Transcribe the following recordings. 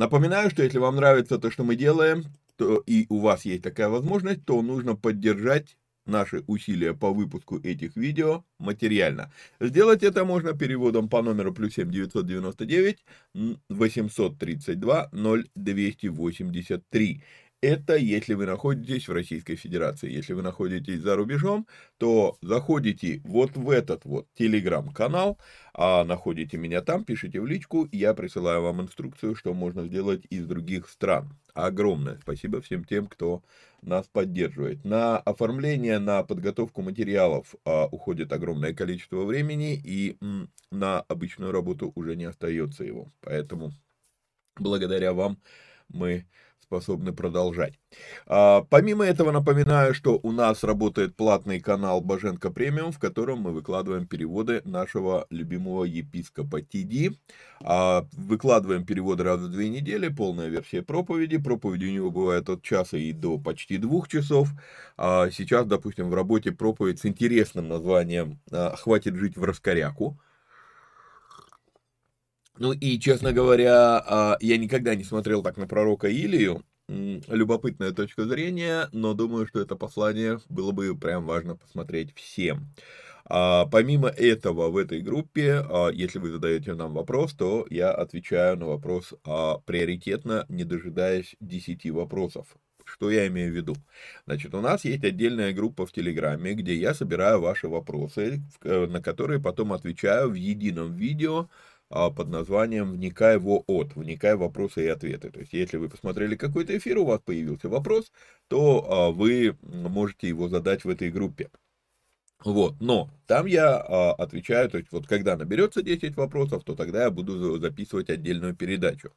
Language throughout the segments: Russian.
Напоминаю, что если вам нравится то, что мы делаем, то и у вас есть такая возможность, то нужно поддержать наши усилия по выпуску этих видео материально. Сделать это можно переводом по номеру плюс 7 999 832 0283. Это если вы находитесь в Российской Федерации. Если вы находитесь за рубежом, то заходите вот в этот вот телеграм-канал, а находите меня там, пишите в личку, я присылаю вам инструкцию, что можно сделать из других стран. Огромное спасибо всем тем, кто нас поддерживает. На оформление, на подготовку материалов а, уходит огромное количество времени, и м, на обычную работу уже не остается его. Поэтому благодаря вам мы способны продолжать. А, помимо этого напоминаю, что у нас работает платный канал Боженко Премиум, в котором мы выкладываем переводы нашего любимого епископа Тиди. А, выкладываем переводы раз в две недели, полная версия проповеди. Проповеди у него бывают от часа и до почти двух часов. А, сейчас, допустим, в работе проповедь с интересным названием а, «Хватит жить в раскоряку». Ну и, честно говоря, а, я никогда не смотрел так на пророка Илию. Любопытная точка зрения, но думаю, что это послание было бы прям важно посмотреть всем. А, помимо этого, в этой группе, а, если вы задаете нам вопрос, то я отвечаю на вопрос приоритетно, не дожидаясь 10 вопросов. Что я имею в виду? Значит, у нас есть отдельная группа в Телеграме, где я собираю ваши вопросы, на которые потом отвечаю в едином видео под названием «Вникай в от», «Вникай вопросы и ответы». То есть, если вы посмотрели какой-то эфир, у вас появился вопрос, то а, вы можете его задать в этой группе. Вот, но там я а, отвечаю, то есть вот когда наберется 10 вопросов, то тогда я буду записывать отдельную передачу.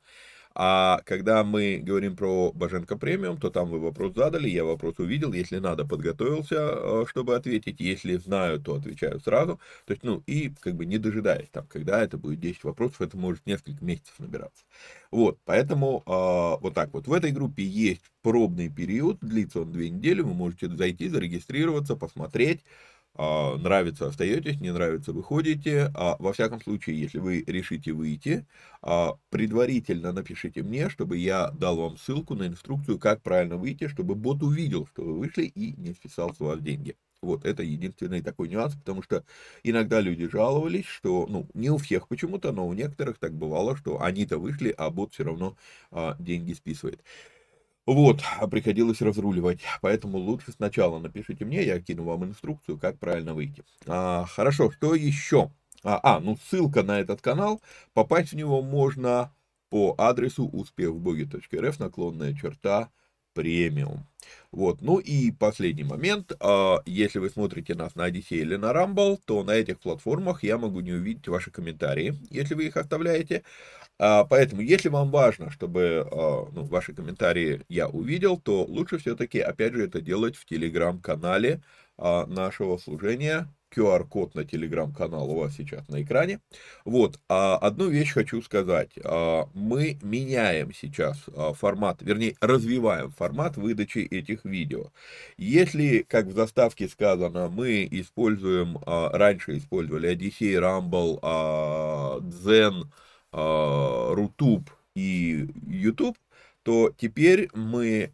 А когда мы говорим про Боженко премиум, то там вы вопрос задали, я вопрос увидел, если надо, подготовился, э, чтобы ответить, если знаю, то отвечаю сразу. То есть, ну, и как бы не дожидаясь, там, когда это будет 10 вопросов, это может несколько месяцев набираться. Вот, поэтому э, вот так вот. В этой группе есть пробный период, длится он две недели, вы можете зайти, зарегистрироваться, посмотреть, нравится, остаетесь, не нравится, выходите. А во всяком случае, если вы решите выйти, а, предварительно напишите мне, чтобы я дал вам ссылку на инструкцию, как правильно выйти, чтобы бот увидел, что вы вышли и не списал с вас деньги. Вот, это единственный такой нюанс, потому что иногда люди жаловались, что, ну, не у всех почему-то, но у некоторых так бывало, что они-то вышли, а бот все равно а, деньги списывает. Вот, а приходилось разруливать. Поэтому лучше сначала напишите мне, я кину вам инструкцию, как правильно выйти. А, хорошо, что еще? А, а, ну ссылка на этот канал, попасть в него можно по адресу успехвбоги.рф, наклонная черта, премиум. Вот, ну и последний момент, а, если вы смотрите нас на Odyssey или на Rumble, то на этих платформах я могу не увидеть ваши комментарии, если вы их оставляете, поэтому, если вам важно, чтобы а, ну, ваши комментарии я увидел, то лучше все-таки, опять же, это делать в телеграм-канале нашего служения, QR-код на телеграм-канал у вас сейчас на экране. Вот, а одну вещь хочу сказать. А, мы меняем сейчас а, формат, вернее, развиваем формат выдачи этих видео. Если, как в заставке сказано, мы используем, а, раньше использовали Odyssey, Rumble, Zen, Rutube и YouTube, то теперь мы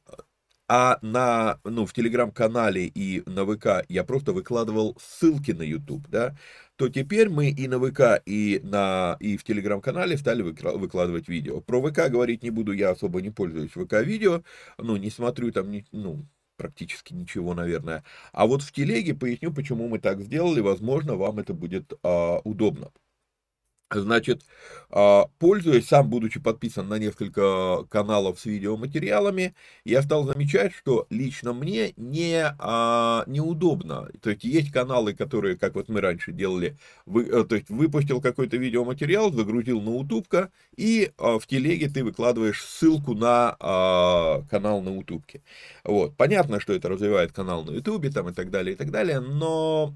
а на, ну, в телеграм-канале и на ВК я просто выкладывал ссылки на YouTube, да, то теперь мы и на ВК, и, на, и в телеграм-канале стали выкладывать видео. Про ВК говорить не буду, я особо не пользуюсь ВК-видео, ну, не смотрю там, ну, практически ничего, наверное. А вот в телеге поясню, почему мы так сделали, возможно, вам это будет а, удобно. Значит, а, пользуясь, сам будучи подписан на несколько каналов с видеоматериалами, я стал замечать, что лично мне не, а, неудобно. То есть есть каналы, которые, как вот мы раньше делали, вы, э, то есть выпустил какой-то видеоматериал, загрузил на утубка, и а, в телеге ты выкладываешь ссылку на канал на утубке. Вот. Понятно, что это развивает канал на ютубе там и так далее, и так далее, но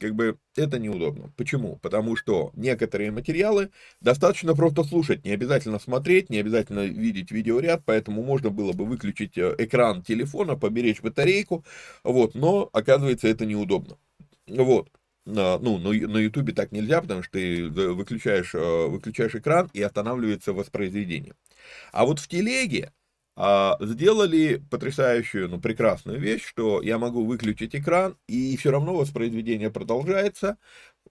как бы это неудобно. Почему? Потому что некоторые материалы достаточно просто слушать, не обязательно смотреть, не обязательно видеть видеоряд, поэтому можно было бы выключить э, экран телефона, поберечь батарейку, вот, но оказывается это неудобно. Вот. Ну, на ютубе так нельзя, потому что ты выключаешь, э, выключаешь экран и останавливается воспроизведение. А вот в телеге а, сделали потрясающую, ну, прекрасную вещь, что я могу выключить экран, и все равно воспроизведение продолжается,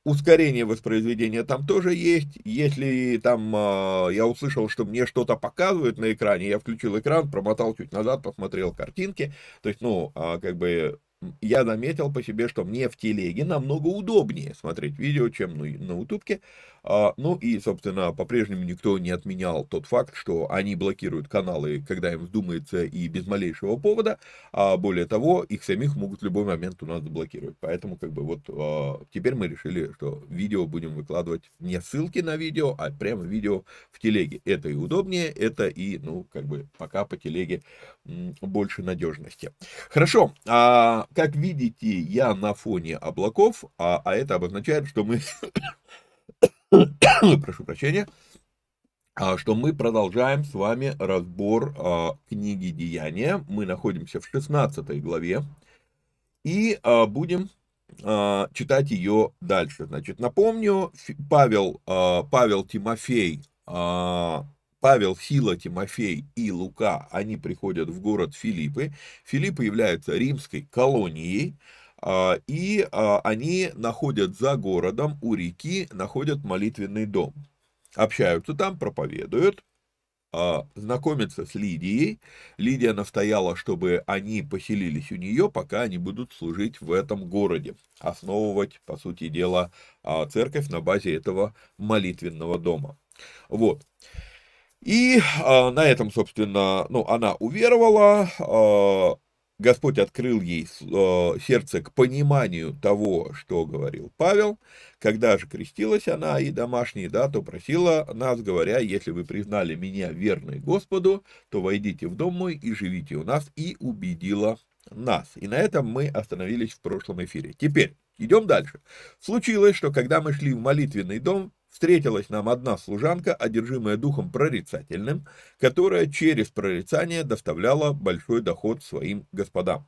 ускорение воспроизведения там тоже есть, если там а, я услышал, что мне что-то показывают на экране, я включил экран, промотал чуть назад, посмотрел картинки, то есть, ну, а, как бы я заметил по себе, что мне в телеге намного удобнее смотреть видео, чем на, на утубке. А, ну и, собственно, по-прежнему никто не отменял тот факт, что они блокируют каналы, когда им вздумается и без малейшего повода. А более того, их самих могут в любой момент у нас заблокировать. Поэтому, как бы, вот а, теперь мы решили, что видео будем выкладывать не ссылки на видео, а прямо видео в телеге. Это и удобнее, это и, ну, как бы, пока по телеге больше надежности. Хорошо, а, как видите, я на фоне облаков, а, а это обозначает, что мы прошу прощения, а, что мы продолжаем с вами разбор а, книги Деяния. Мы находимся в 16 главе и а, будем читать ее дальше. Значит, напомню, Павел, Павел Тимофей, Павел, Сила, Тимофей и Лука, они приходят в город Филиппы. Филиппы являются римской колонией, и а, они находят за городом, у реки, находят молитвенный дом. Общаются там, проповедуют, а, знакомиться с Лидией. Лидия настояла, чтобы они поселились у нее, пока они будут служить в этом городе, основывать, по сути дела, а, церковь на базе этого молитвенного дома. Вот. И а, на этом, собственно, ну, она уверовала, а, Господь открыл ей э, сердце к пониманию того, что говорил Павел. Когда же крестилась она и домашние, да, то просила нас, говоря, если вы признали меня верной Господу, то войдите в дом мой и живите у нас, и убедила нас. И на этом мы остановились в прошлом эфире. Теперь идем дальше. Случилось, что когда мы шли в молитвенный дом, встретилась нам одна служанка, одержимая духом прорицательным, которая через прорицание доставляла большой доход своим господам.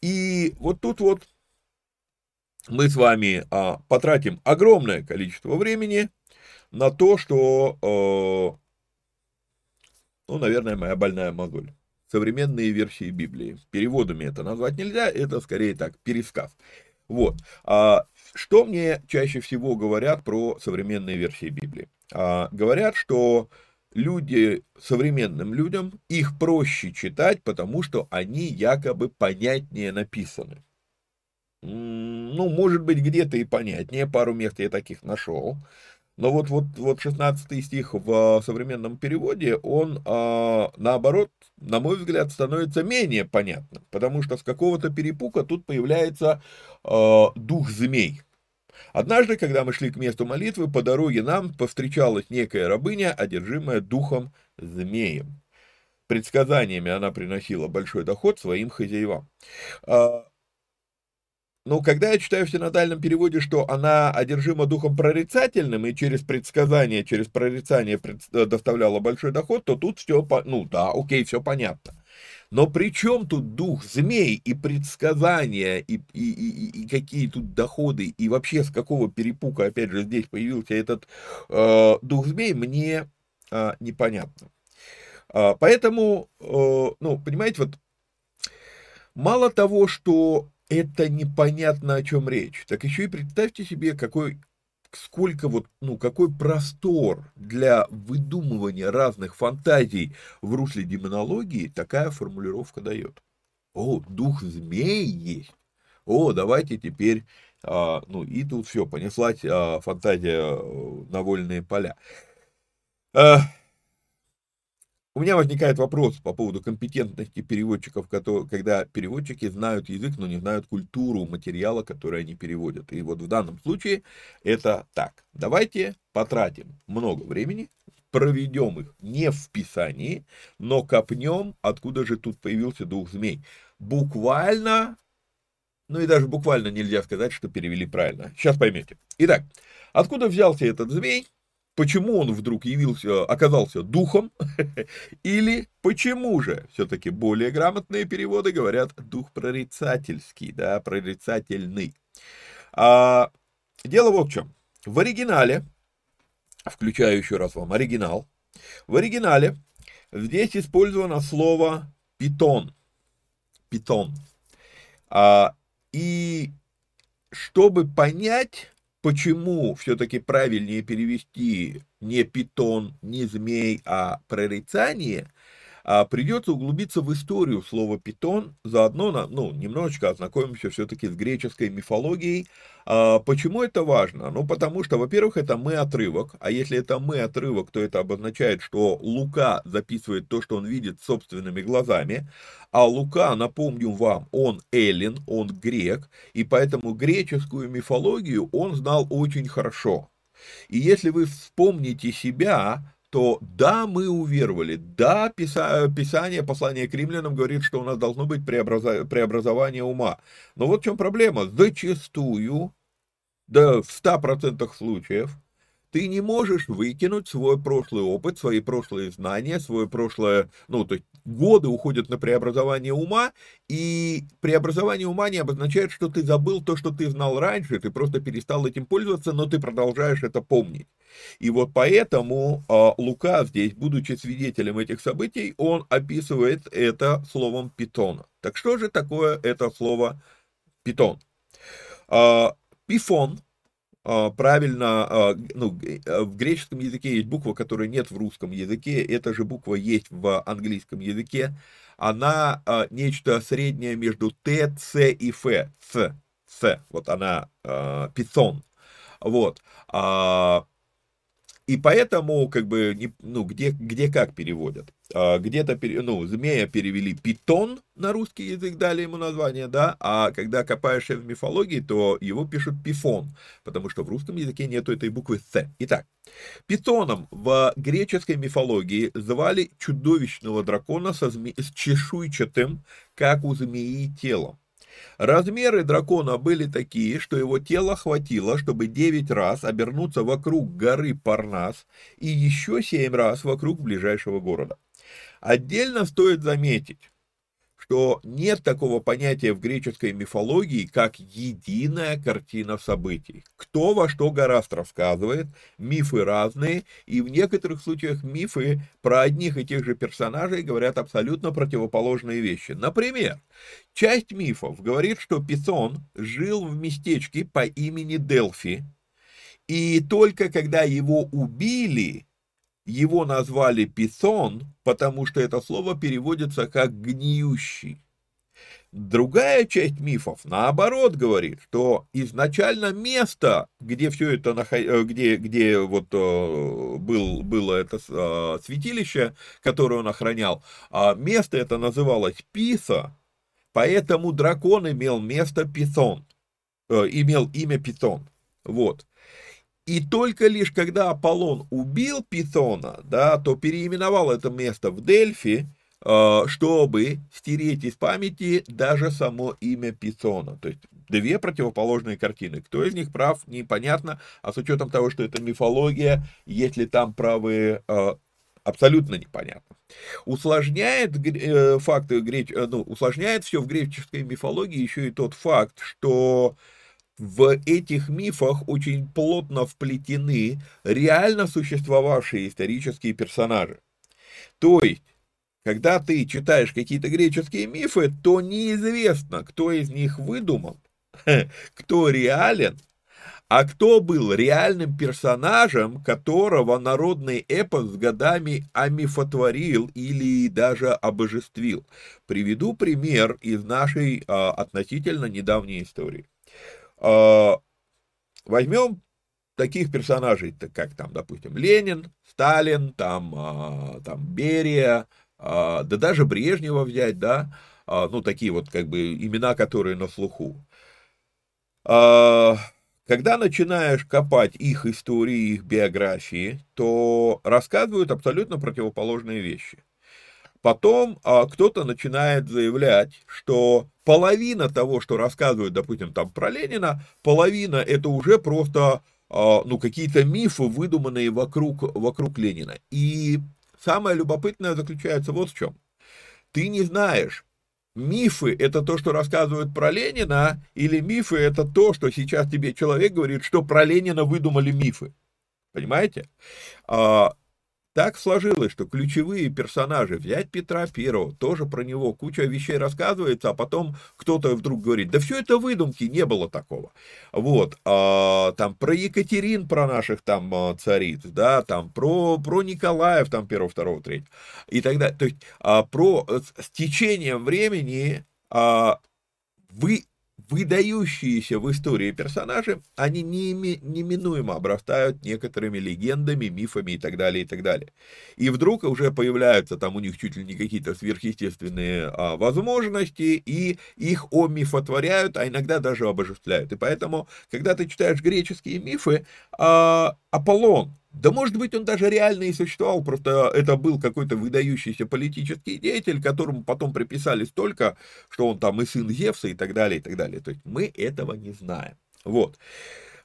И вот тут вот мы с вами а, потратим огромное количество времени на то, что, э, ну, наверное, моя больная мозоль. Современные версии Библии. Переводами это назвать нельзя, это скорее так, пересказ. Вот. А, что мне чаще всего говорят про современные версии Библии? А, говорят, что люди, современным людям, их проще читать, потому что они якобы понятнее написаны. Ну, может быть, где-то и понятнее, пару мест я таких нашел. Но вот, вот, вот 16 стих в современном переводе, он, а, наоборот, на мой взгляд, становится менее понятным, потому что с какого-то перепука тут появляется а, дух змей. Однажды, когда мы шли к месту молитвы, по дороге нам повстречалась некая рабыня, одержимая духом змеем. Предсказаниями она приносила большой доход своим хозяевам. Но когда я читаю в синодальном переводе, что она одержима духом прорицательным и через предсказание, через прорицание э, доставляла большой доход, то тут все, ну да, окей, все понятно. Но при чем тут дух змей и предсказания, и, и, и, и какие тут доходы, и вообще с какого перепука, опять же, здесь появился этот э, дух змей, мне э, непонятно. Э, поэтому, э, ну, понимаете, вот мало того, что это непонятно, о чем речь. Так еще и представьте себе, какой, сколько вот, ну, какой простор для выдумывания разных фантазий в русле демонологии такая формулировка дает. О, дух змей есть. О, давайте теперь, а, ну, и тут все, понеслась а, фантазия э, на вольные поля. А, у меня возникает вопрос по поводу компетентности переводчиков, когда переводчики знают язык, но не знают культуру материала, который они переводят. И вот в данном случае это так. Давайте потратим много времени, проведем их не в Писании, но копнем, откуда же тут появился дух змей. Буквально, ну и даже буквально нельзя сказать, что перевели правильно. Сейчас поймете. Итак, откуда взялся этот змей? Почему он вдруг явился, оказался духом, или почему же, все-таки более грамотные переводы говорят дух прорицательский, да, прорицательный. А, дело вот в чем. В оригинале, включаю еще раз вам оригинал, в оригинале здесь использовано слово питон, питон. А, и чтобы понять почему все-таки правильнее перевести не питон, не змей, а прорицание, а придется углубиться в историю слова питон, заодно, ну, немножечко ознакомимся все-таки с греческой мифологией. А почему это важно? Ну, потому что, во-первых, это мы отрывок, а если это мы отрывок, то это обозначает, что Лука записывает то, что он видит собственными глазами, а Лука, напомню вам, он эллин, он грек, и поэтому греческую мифологию он знал очень хорошо. И если вы вспомните себя, то да, мы уверовали, да, Писание, послание к римлянам говорит, что у нас должно быть преобразование ума. Но вот в чем проблема. Зачастую, да в 100% случаев, ты не можешь выкинуть свой прошлый опыт, свои прошлые знания, свое прошлое, ну, то есть годы уходят на преобразование ума, и преобразование ума не обозначает, что ты забыл то, что ты знал раньше, ты просто перестал этим пользоваться, но ты продолжаешь это помнить. И вот поэтому э, Лука здесь, будучи свидетелем этих событий, он описывает это словом питона. Так что же такое это слово питон? Э, пифон а, правильно, а, ну, а, в греческом языке есть буква, которой нет в русском языке, эта же буква есть в английском языке, она нечто среднее между Т, Ц и Ф, Ц, Ц, вот она, писон, вот, и поэтому, как бы, ну, где, где как переводят. А, где-то, ну, змея перевели питон на русский язык, дали ему название, да, а когда копаешь в мифологии, то его пишут пифон, потому что в русском языке нету этой буквы С. Итак, питоном в греческой мифологии звали чудовищного дракона со зме... с чешуйчатым, как у змеи, телом. Размеры дракона были такие, что его тело хватило, чтобы 9 раз обернуться вокруг горы Парнас и еще 7 раз вокруг ближайшего города. Отдельно стоит заметить, что нет такого понятия в греческой мифологии, как единая картина событий. Кто во что гораст рассказывает, мифы разные, и в некоторых случаях мифы про одних и тех же персонажей говорят абсолютно противоположные вещи. Например, часть мифов говорит, что Писон жил в местечке по имени Делфи, и только когда его убили, его назвали писон, потому что это слово переводится как гниющий. Другая часть мифов, наоборот, говорит, что изначально место, где все это, э, где, где вот э, был, было это э, святилище, которое он охранял, а место это называлось Писа, поэтому дракон имел место Писон, имел имя Питон. Вот. И только лишь когда Аполлон убил Питона, да, то переименовал это место в Дельфи, э, чтобы стереть из памяти даже само имя Питона. То есть две противоположные картины. Кто из них прав, непонятно, а с учетом того, что это мифология, есть ли там правые, э, абсолютно непонятно. Усложняет э, факты, ну, усложняет все в греческой мифологии еще и тот факт, что в этих мифах очень плотно вплетены реально существовавшие исторические персонажи. То есть, когда ты читаешь какие-то греческие мифы, то неизвестно, кто из них выдуман, кто реален, а кто был реальным персонажем, которого народный эпос с годами амифотворил или даже обожествил. Приведу пример из нашей а, относительно недавней истории. А, возьмем таких персонажей, как там, допустим, Ленин, Сталин, там, а, там Берия, а, да даже Брежнева взять, да, ну, такие вот, как бы, имена, которые на слуху. Когда начинаешь копать их истории, их биографии, то рассказывают абсолютно противоположные вещи. Потом а, кто-то начинает заявлять, что половина того, что рассказывают, допустим, там про Ленина, половина это уже просто а, ну, какие-то мифы, выдуманные вокруг, вокруг Ленина. И самое любопытное заключается вот в чем. Ты не знаешь, мифы это то, что рассказывают про Ленина, или мифы это то, что сейчас тебе человек говорит, что про Ленина выдумали мифы. Понимаете? А, так сложилось, что ключевые персонажи, взять Петра Первого, тоже про него куча вещей рассказывается, а потом кто-то вдруг говорит, да все это выдумки, не было такого. Вот, а, там про Екатерин, про наших там а, цариц, да, там про, про Николаев, там первого, второго, третьего, и тогда, то есть а, про с течением времени а, вы выдающиеся в истории персонажи, они неминуемо обрастают некоторыми легендами, мифами и так далее, и так далее. И вдруг уже появляются там у них чуть ли не какие-то сверхъестественные а, возможности, и их омифотворяют, а иногда даже обожествляют. И поэтому, когда ты читаешь греческие мифы, а, Аполлон, да может быть он даже реально и существовал, просто это был какой-то выдающийся политический деятель, которому потом приписали столько, что он там и сын Зевса и так далее, и так далее. То есть мы этого не знаем. Вот.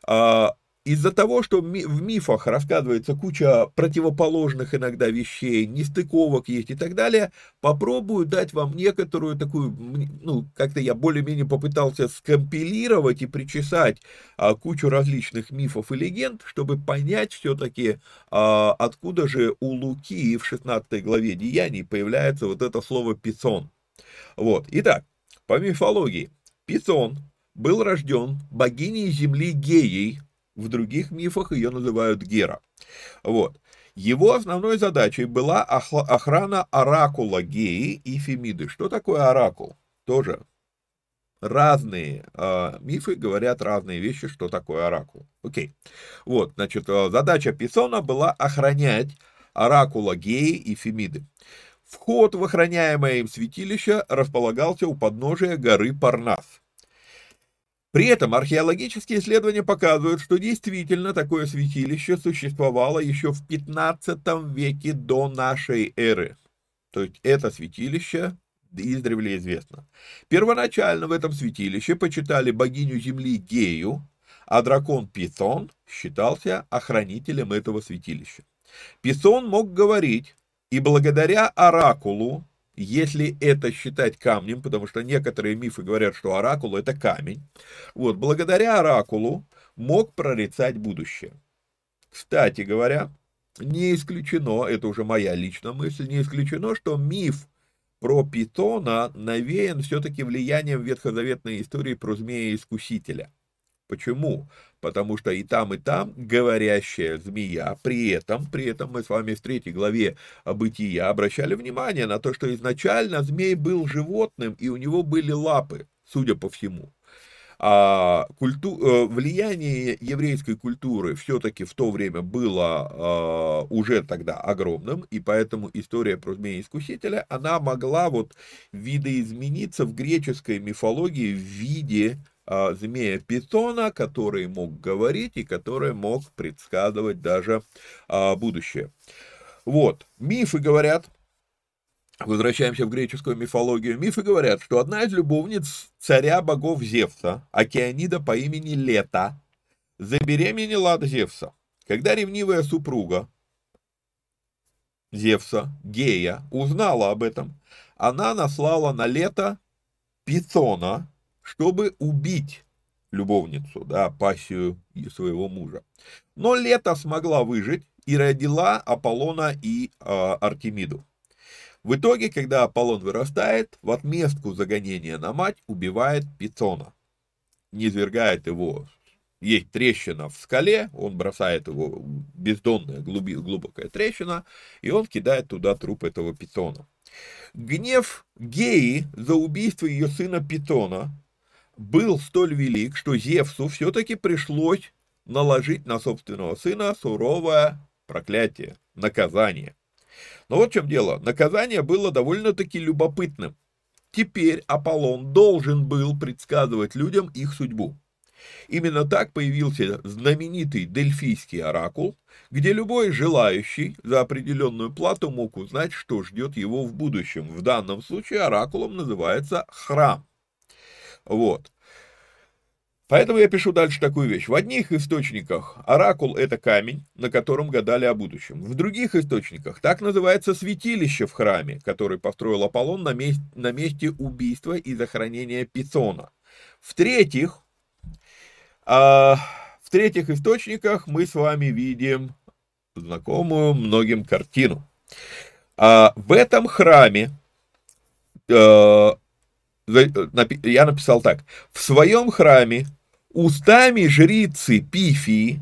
А, из-за того, что в мифах рассказывается куча противоположных иногда вещей, нестыковок есть и так далее, попробую дать вам некоторую такую, ну, как-то я более-менее попытался скомпилировать и причесать а, кучу различных мифов и легенд, чтобы понять все-таки, а, откуда же у Луки в 16 главе Деяний появляется вот это слово «писон». Вот, итак, по мифологии, Писон был рожден богиней земли Геей, в других мифах ее называют Гера. Вот. Его основной задачей была охрана оракула Геи и Фемиды. Что такое оракул? Тоже разные э, мифы говорят разные вещи, что такое оракул. Окей. Вот, значит, а, задача Писона была охранять оракула Геи и Фемиды. Вход в охраняемое им святилище располагался у подножия горы Парнас. При этом археологические исследования показывают, что действительно такое святилище существовало еще в 15 веке до нашей эры. То есть это святилище издревле известно. Первоначально в этом святилище почитали богиню земли Гею, а дракон Писон считался охранителем этого святилища. Писон мог говорить, и благодаря оракулу, если это считать камнем, потому что некоторые мифы говорят, что оракул это камень, вот, благодаря оракулу мог прорицать будущее. Кстати говоря, не исключено, это уже моя личная мысль, не исключено, что миф про питона навеян все-таки влиянием ветхозаветной истории про змея-искусителя. Почему? Потому что и там, и там говорящая змея, при этом, при этом мы с вами в третьей главе бытия обращали внимание на то, что изначально змей был животным, и у него были лапы, судя по всему. А культу... Э, влияние еврейской культуры все-таки в то время было а, уже тогда огромным, и поэтому история про змея-искусителя, она могла вот видоизмениться в греческой мифологии в виде змея Питона, который мог говорить и который мог предсказывать даже а, будущее. Вот, мифы говорят, возвращаемся в греческую мифологию, мифы говорят, что одна из любовниц царя богов Зевса, Океанида по имени Лета, забеременела от Зевса. Когда ревнивая супруга Зевса, Гея, узнала об этом, она наслала на Лето Питона, чтобы убить любовницу, да, пассию своего мужа. Но Лето смогла выжить и родила Аполлона и э, Артемиду. В итоге, когда Аполлон вырастает, в отместку за гонение на мать убивает Питона. Не свергает его. Есть трещина в скале, он бросает его, бездонная глуби, глубокая трещина, и он кидает туда труп этого Питона. Гнев Геи за убийство ее сына Питона был столь велик, что Зевсу все-таки пришлось наложить на собственного сына суровое проклятие, наказание. Но вот в чем дело. Наказание было довольно-таки любопытным. Теперь Аполлон должен был предсказывать людям их судьбу. Именно так появился знаменитый Дельфийский оракул, где любой желающий за определенную плату мог узнать, что ждет его в будущем. В данном случае оракулом называется храм. Вот. Поэтому я пишу дальше такую вещь. В одних источниках оракул – это камень, на котором гадали о будущем. В других источниках так называется святилище в храме, который построил Аполлон на месте, на месте убийства и захоронения Пицона. В-третьих, а, в третьих источниках мы с вами видим знакомую многим картину. А, в этом храме а, я написал так. В своем храме устами жрицы Пифии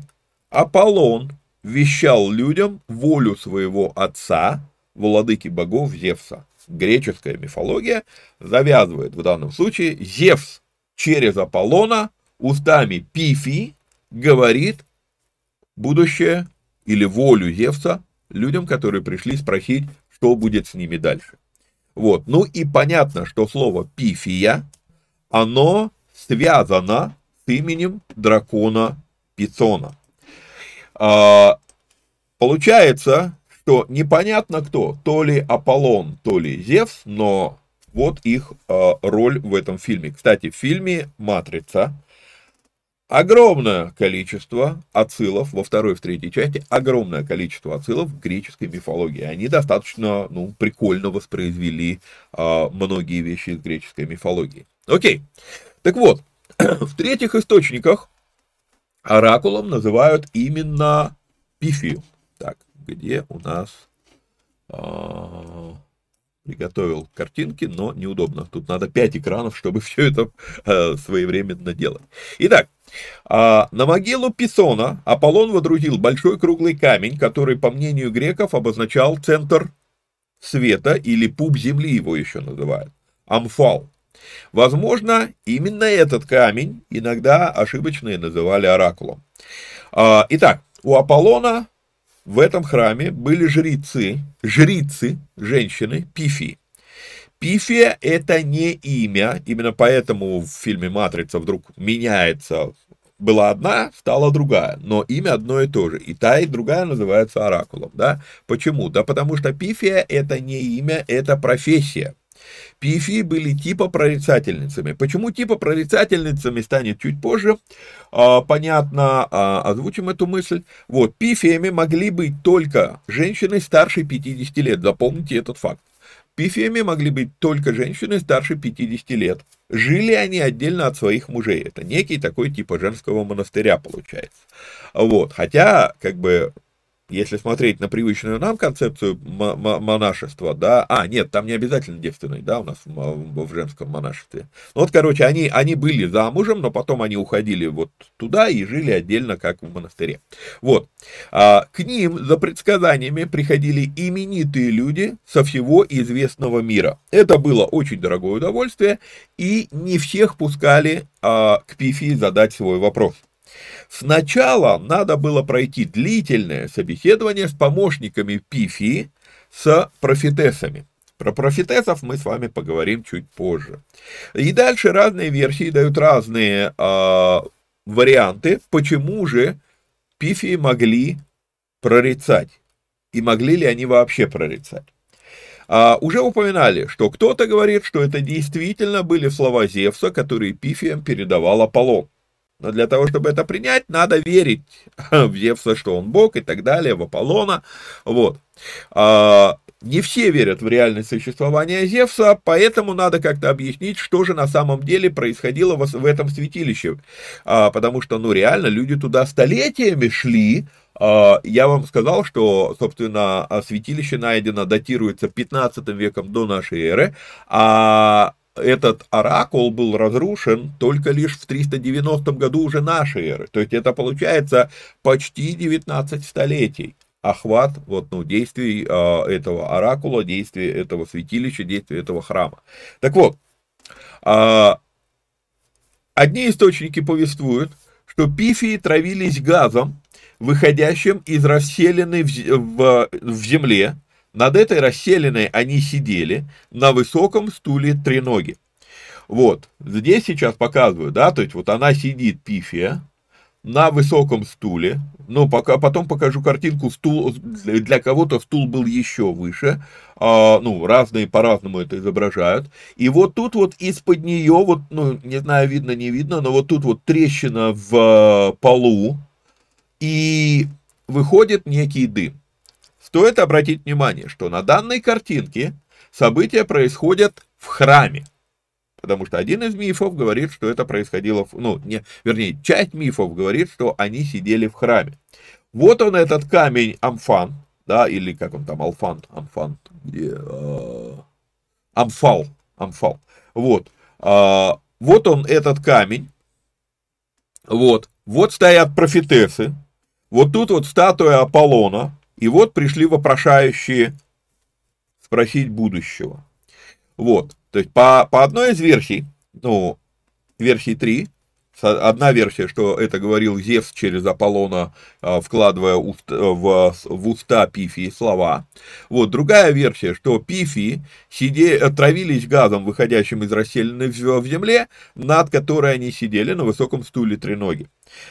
Аполлон вещал людям волю своего отца, владыки богов Зевса. Греческая мифология завязывает в данном случае Зевс через Аполлона устами Пифии говорит будущее или волю Зевса людям, которые пришли спросить, что будет с ними дальше. Вот. Ну и понятно, что слово пифия, оно связано с именем дракона Пицона. А, получается, что непонятно кто, то ли Аполлон, то ли Зевс, но вот их а, роль в этом фильме. Кстати, в фильме «Матрица» огромное количество отсылов, во второй, в третьей части, огромное количество отсылов в греческой мифологии. Они достаточно, ну, прикольно воспроизвели а, многие вещи из греческой мифологии. Окей. Так вот, в третьих источниках оракулом называют именно Пифию. Так, где у нас... А, приготовил картинки, но неудобно. Тут надо 5 экранов, чтобы все это э, своевременно делать. Итак, э, на могилу Писона Аполлон водрузил большой круглый камень, который, по мнению греков, обозначал центр света или пуп земли его еще называют. Амфал. Возможно, именно этот камень иногда ошибочно называли оракулом. Э, итак, у Аполлона в этом храме были жрецы, жрицы, женщины, пифии. Пифия – это не имя, именно поэтому в фильме «Матрица» вдруг меняется. Была одна, стала другая, но имя одно и то же. И та, и другая называется оракулом. Да? Почему? Да потому что пифия – это не имя, это профессия. Пифии были типа прорицательницами. Почему типа прорицательницами станет чуть позже, а, понятно, а, озвучим эту мысль. Вот, пифиями могли быть только женщины старше 50 лет, запомните этот факт. Пифиями могли быть только женщины старше 50 лет. Жили они отдельно от своих мужей. Это некий такой типа женского монастыря получается. Вот, хотя, как бы, если смотреть на привычную нам концепцию монашества, да, а, нет, там не обязательно девственный, да, у нас в, женском монашестве. Ну, вот, короче, они, они были замужем, но потом они уходили вот туда и жили отдельно, как в монастыре. Вот. А, к ним за предсказаниями приходили именитые люди со всего известного мира. Это было очень дорогое удовольствие, и не всех пускали а, к Пифии задать свой вопрос. Сначала надо было пройти длительное собеседование с помощниками Пифии, с профитесами. Про профитесов мы с вами поговорим чуть позже. И дальше разные версии дают разные э, варианты, почему же Пифии могли прорицать. И могли ли они вообще прорицать. А, уже упоминали, что кто-то говорит, что это действительно были слова Зевса, которые Пифиям передавал Аполлон. Но для того, чтобы это принять, надо верить в Зевса, что он бог и так далее, в Аполлона. Вот. А, не все верят в реальность существования Зевса, поэтому надо как-то объяснить, что же на самом деле происходило в этом святилище. А, потому что, ну, реально, люди туда столетиями шли, а, я вам сказал, что, собственно, святилище найдено, датируется 15 веком до нашей эры, а этот оракул был разрушен только лишь в 390 году уже нашей эры. То есть это получается почти 19 столетий охват вот, ну, действий э, этого оракула, действий этого святилища, действий этого храма. Так вот, э, одни источники повествуют, что пифии травились газом, выходящим из расселены в, в, в земле, над этой расселенной они сидели на высоком стуле треноги. Вот, здесь сейчас показываю, да, то есть вот она сидит, пифия, на высоком стуле, ну, пока, потом покажу картинку, стул, для кого-то стул был еще выше, а, ну, разные по-разному это изображают, и вот тут вот из-под нее, вот, ну, не знаю, видно, не видно, но вот тут вот трещина в полу, и выходит некий дым. Стоит обратить внимание, что на данной картинке события происходят в храме. Потому что один из мифов говорит, что это происходило, ну, не, вернее, часть мифов говорит, что они сидели в храме. Вот он этот камень Амфан, да, или как он там, Алфан, Амфан, где, э, Амфал, Амфал, вот, э, вот он этот камень, вот, вот стоят профитесы, вот тут вот статуя Аполлона, и вот пришли вопрошающие спросить будущего. Вот, то есть по, по одной из версий, ну, версии 3, Одна версия, что это говорил Зевс через Аполлона, а, вкладывая в, в уста Пифии слова. Вот другая версия, что Пифии сиде, травились газом, выходящим из расселенной в земле, над которой они сидели на высоком стуле треноги.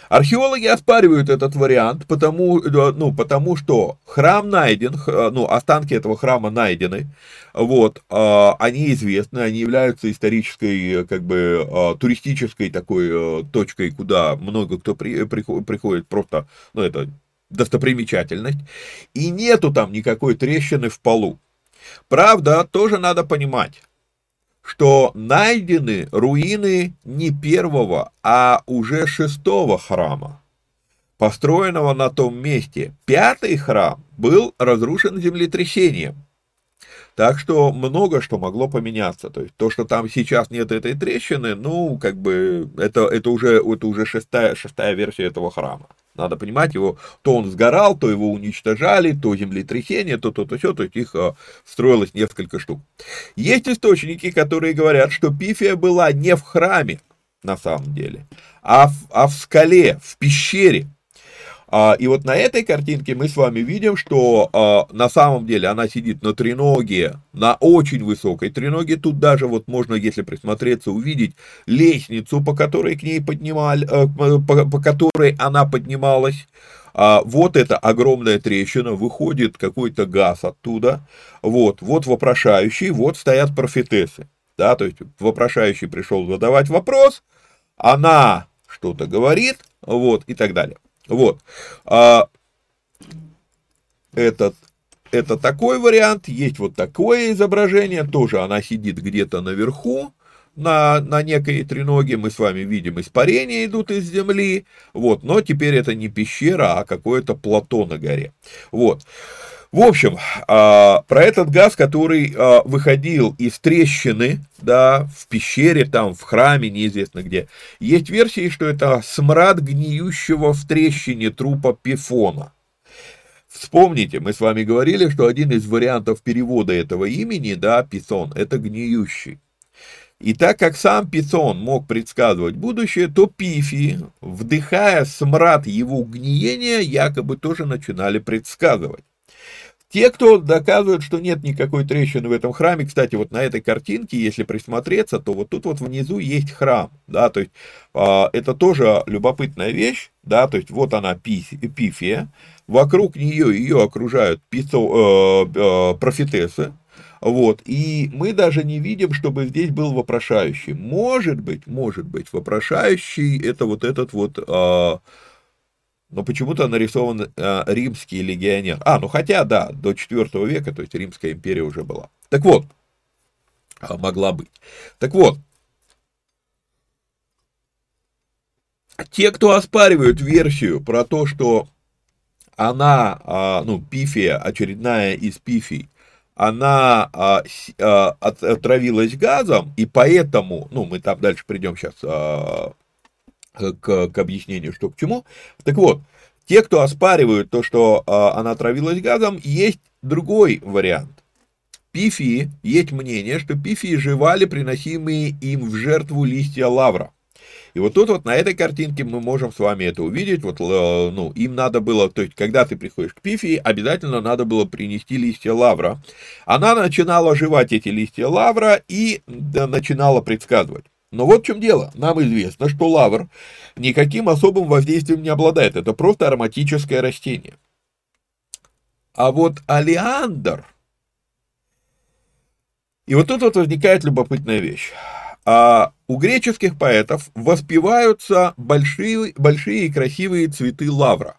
Археологи оспаривают этот вариант, потому, э, ну, потому что храм найден, ну, останки этого храма найдены, вот, а, они известны, они являются исторической, как бы, туристической такой э, точкой, куда много кто при, приходит просто, ну, это достопримечательность, и нету там никакой трещины в полу. Правда, тоже надо понимать, что найдены руины не первого, а уже шестого храма, построенного на том месте. Пятый храм был разрушен землетрясением – Так что много что могло поменяться. То есть то, что там сейчас нет этой трещины, ну, как бы, это, это, уже, это уже шестая, шестая версия этого храма. Надо понимать, его, то он сгорал, то его уничтожали, то землетрясение, то то, то, все, то есть их а, строилось несколько штук. Есть источники, которые говорят, что Пифия была не в храме, на самом деле, а в, а в скале, в пещере. А, и вот на этой картинке мы с вами видим, что а, на самом деле она сидит на треноге, на очень высокой треноге. Тут даже вот можно, если присмотреться, увидеть лестницу, по которой к ней поднимали, э, по, по которой она поднималась. А, вот эта огромная трещина, выходит какой-то газ оттуда. Вот, вот вопрошающий, вот стоят профитесы. Да, то есть вопрошающий пришел задавать вопрос, она что-то говорит, вот, и так далее. Вот. А, этот, это такой вариант, есть вот такое изображение, тоже она сидит где-то наверху, на, на некой треноге, мы с вами видим, испарения идут из земли, вот, но теперь это не пещера, а какое-то плато на горе, вот. В общем, а, про этот газ, который а, выходил из трещины, да, в пещере, там, в храме, неизвестно где, есть версии, что это смрад гниющего в трещине трупа Пифона. Вспомните, мы с вами говорили, что один из вариантов перевода этого имени, да, Писон, это гниющий. И так как сам Писон мог предсказывать будущее, то Пифи, вдыхая смрад его гниения, якобы тоже начинали предсказывать. Те, кто доказывают, что нет никакой трещины в этом храме, кстати, вот на этой картинке, если присмотреться, то вот тут вот внизу есть храм, да, то есть э, это тоже любопытная вещь, да, то есть вот она Пифия, вокруг нее ее окружают писо, э, э, профитесы, вот, и мы даже не видим, чтобы здесь был вопрошающий. Может быть, может быть, вопрошающий это вот этот вот... Э, но почему-то нарисован э, римский легионер. А, ну хотя, да, до 4 века, то есть Римская империя уже была. Так вот, а, могла быть. Так вот, те, кто оспаривают версию про то, что она, а, ну, пифия, очередная из пифий, она а, а, отравилась газом, и поэтому, ну, мы там дальше придем сейчас а, к, к объяснению, что к чему. Так вот, те, кто оспаривают то, что э, она отравилась газом, есть другой вариант. Пифии, есть мнение, что пифии жевали приносимые им в жертву листья лавра. И вот тут вот на этой картинке мы можем с вами это увидеть. Вот, э, ну, им надо было, то есть, когда ты приходишь к пифии, обязательно надо было принести листья лавра. Она начинала жевать эти листья лавра и начинала предсказывать. Но вот в чем дело. Нам известно, что лавр никаким особым воздействием не обладает. Это просто ароматическое растение. А вот алиандр... И вот тут вот возникает любопытная вещь. А у греческих поэтов воспеваются большие, большие и красивые цветы лавра.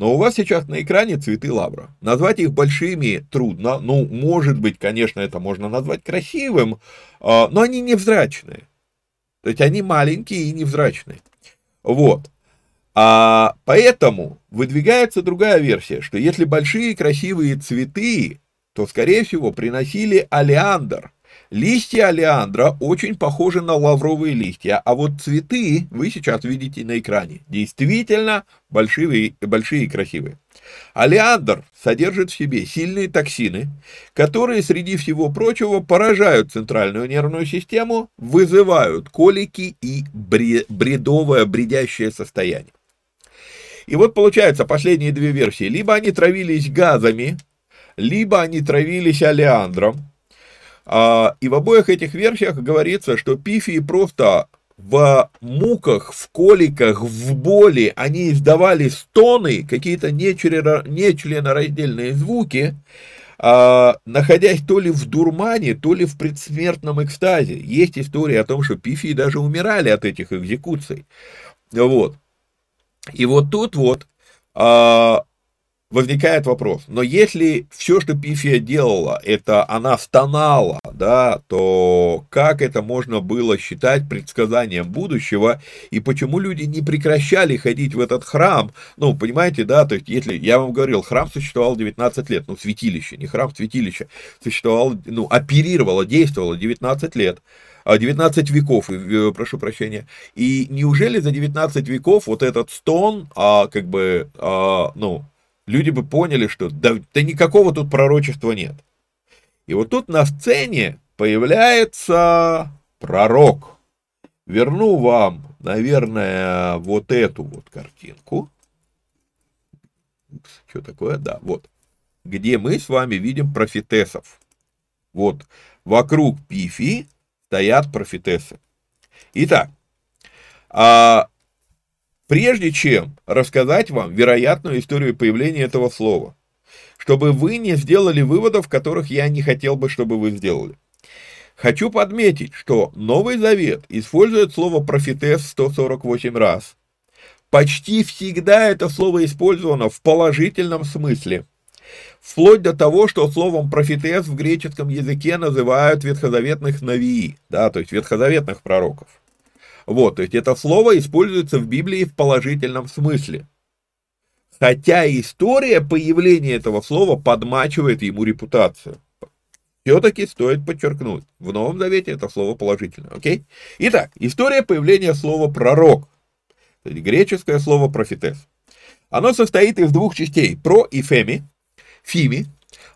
Но у вас сейчас на экране цветы лавра. Назвать их большими трудно. Ну, может быть, конечно, это можно назвать красивым, а, но они невзрачные. То есть они маленькие и невзрачные. Вот. А поэтому выдвигается другая версия, что если большие красивые цветы, то, скорее всего, приносили алиандр – Листья алиандра очень похожи на лавровые листья, а вот цветы вы сейчас видите на экране. Действительно большие, большие и красивые. Алиандр содержит в себе сильные токсины, которые, среди всего прочего, поражают центральную нервную систему, вызывают колики и бредовое, бредящее состояние. И вот получается последние две версии. Либо они травились газами, либо они травились алиандром, а, и в обоих этих версиях говорится, что пифии просто в муках, в коликах, в боли они издавали стоны, какие-то нечленораздельные звуки, а, находясь то ли в дурмане, то ли в предсмертном экстазе. Есть история о том, что пифии даже умирали от этих экзекуций. Вот. И вот тут вот а, возникает вопрос, но если все, что Пифия делала, это она стонала, да, то как это можно было считать предсказанием будущего, и почему люди не прекращали ходить в этот храм, ну, понимаете, да, то есть, если, я вам говорил, храм существовал 19 лет, ну, святилище, не храм, святилище, существовало, ну, оперировало, действовало 19 лет, 19 а, веков, э, прошу прощения. И неужели за 19 веков вот этот стон, а, как бы, а, ну, люди бы поняли, что да, да никакого тут пророчества нет. И вот тут на сцене появляется пророк. Верну вам, наверное, вот эту вот картинку. Что такое? Да, вот. Где мы с вами видим профетесов. Вот, вокруг Пифи стоят профетесы. Итак, а Прежде чем рассказать вам вероятную историю появления этого слова, чтобы вы не сделали выводов, которых я не хотел бы, чтобы вы сделали. Хочу подметить, что Новый Завет использует слово «профитес» 148 раз. Почти всегда это слово использовано в положительном смысле. Вплоть до того, что словом «профитес» в греческом языке называют ветхозаветных навии, да, то есть ветхозаветных пророков. Вот, то есть это слово используется в Библии в положительном смысле. Хотя история появления этого слова подмачивает ему репутацию. Все-таки стоит подчеркнуть, в Новом Завете это слово положительное, окей? Итак, история появления слова «пророк», то есть греческое слово «профитес». Оно состоит из двух частей, «про» и «феми», «фими»,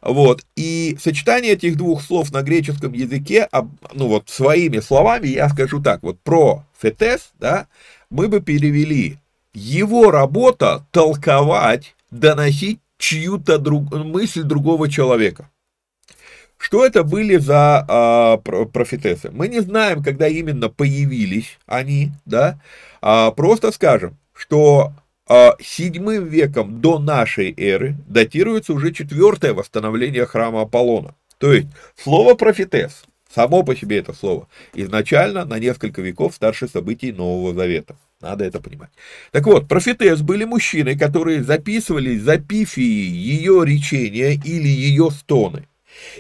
вот. И сочетание этих двух слов на греческом языке, ну вот своими словами я скажу так, вот про фетес, да, мы бы перевели его работа толковать, доносить чью-то друг, мысль другого человека. Что это были за а, профетесы? Мы не знаем, когда именно появились они, да, а, просто скажем, что седьмым веком до нашей эры датируется уже четвертое восстановление храма Аполлона. То есть слово профитес, само по себе это слово, изначально на несколько веков старше событий Нового Завета. Надо это понимать. Так вот, профитес были мужчины, которые записывали за пифии ее речения или ее стоны.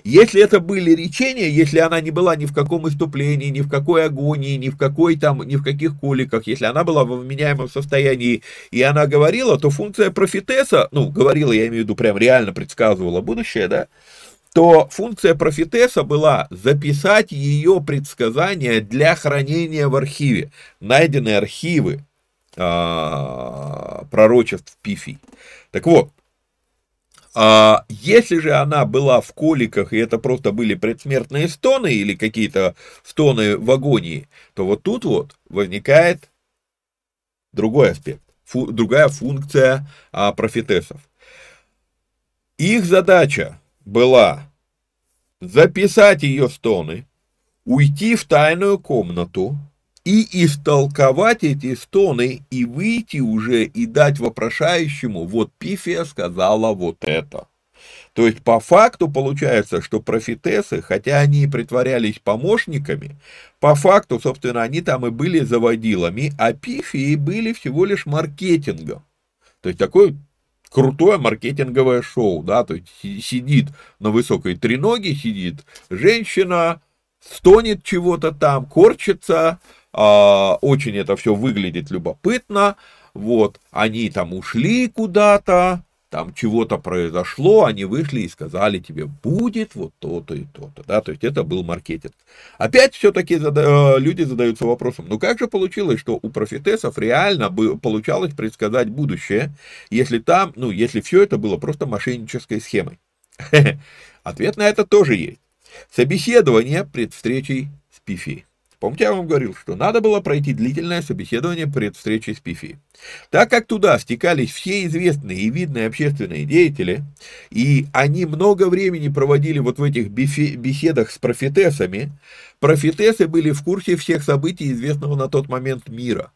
Если это были речения, если она не была ни в каком иступлении, ни в какой агонии, ни в какой там, ни в каких коликах, если она была в вменяемом состоянии, и она говорила, то функция профитеса, ну, говорила, я имею в виду, прям реально предсказывала будущее, да, то функция профитеса была записать ее предсказания для хранения в архиве. Найдены архивы а, пророчеств Пифий. Так вот, а если же она была в коликах, и это просто были предсмертные стоны или какие-то стоны в агонии, то вот тут вот возникает другой аспект, фу, другая функция а, профетесов. Их задача была записать ее стоны, уйти в тайную комнату, и истолковать эти стоны, и выйти уже и дать вопрошающему, вот Пифия сказала вот это. То есть по факту получается, что профитесы, хотя они и притворялись помощниками, по факту, собственно, они там и были заводилами, а пифии были всего лишь маркетингом. То есть такое крутое маркетинговое шоу, да, то есть сидит на высокой треноге, сидит женщина, стонет чего-то там, корчится, очень это все выглядит любопытно, вот, они там ушли куда-то, там чего-то произошло, они вышли и сказали тебе, будет вот то-то и то-то, да, то есть это был маркетинг. Опять все-таки зада- э, люди задаются вопросом, ну как же получилось, что у профитесов реально бы получалось предсказать будущее, если там, ну, если все это было просто мошеннической схемой? Ответ на это тоже есть. Собеседование пред встречей с Пифией. Помните, я вам говорил, что надо было пройти длительное собеседование перед встречей с Пифи. Так как туда стекались все известные и видные общественные деятели, и они много времени проводили вот в этих беседах с профетесами, профетесы были в курсе всех событий известного на тот момент мира.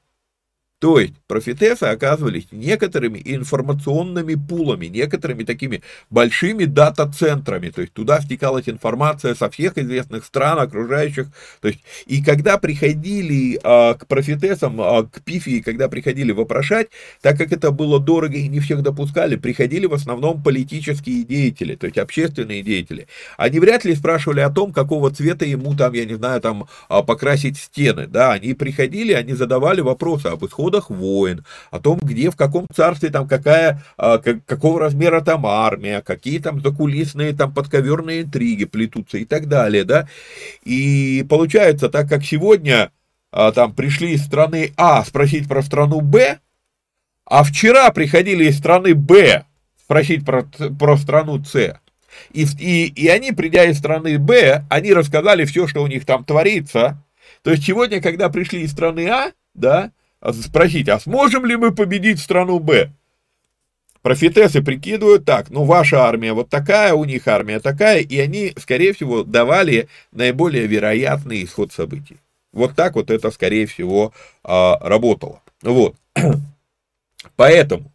То есть профитесы оказывались некоторыми информационными пулами, некоторыми такими большими дата-центрами. То есть туда стекалась информация со всех известных стран, окружающих. То есть, и когда приходили а, к профитесам, а, к пифии, когда приходили вопрошать, так как это было дорого и не всех допускали, приходили в основном политические деятели, то есть общественные деятели. Они вряд ли спрашивали о том, какого цвета ему там, я не знаю, там а, покрасить стены. Да, они приходили, они задавали вопросы об исходе исходах войн, о том, где, в каком царстве, там, какая, а, какого размера там армия, какие там закулисные, там, подковерные интриги плетутся и так далее, да. И получается, так как сегодня а, там пришли из страны А спросить про страну Б, а вчера приходили из страны Б спросить про, про страну С, и, и, и они, придя из страны Б, они рассказали все, что у них там творится. То есть сегодня, когда пришли из страны А, да, спросить, а сможем ли мы победить страну Б? Профитесы прикидывают так, ну ваша армия вот такая, у них армия такая, и они, скорее всего, давали наиболее вероятный исход событий. Вот так вот это, скорее всего, а, работало. Вот. Поэтому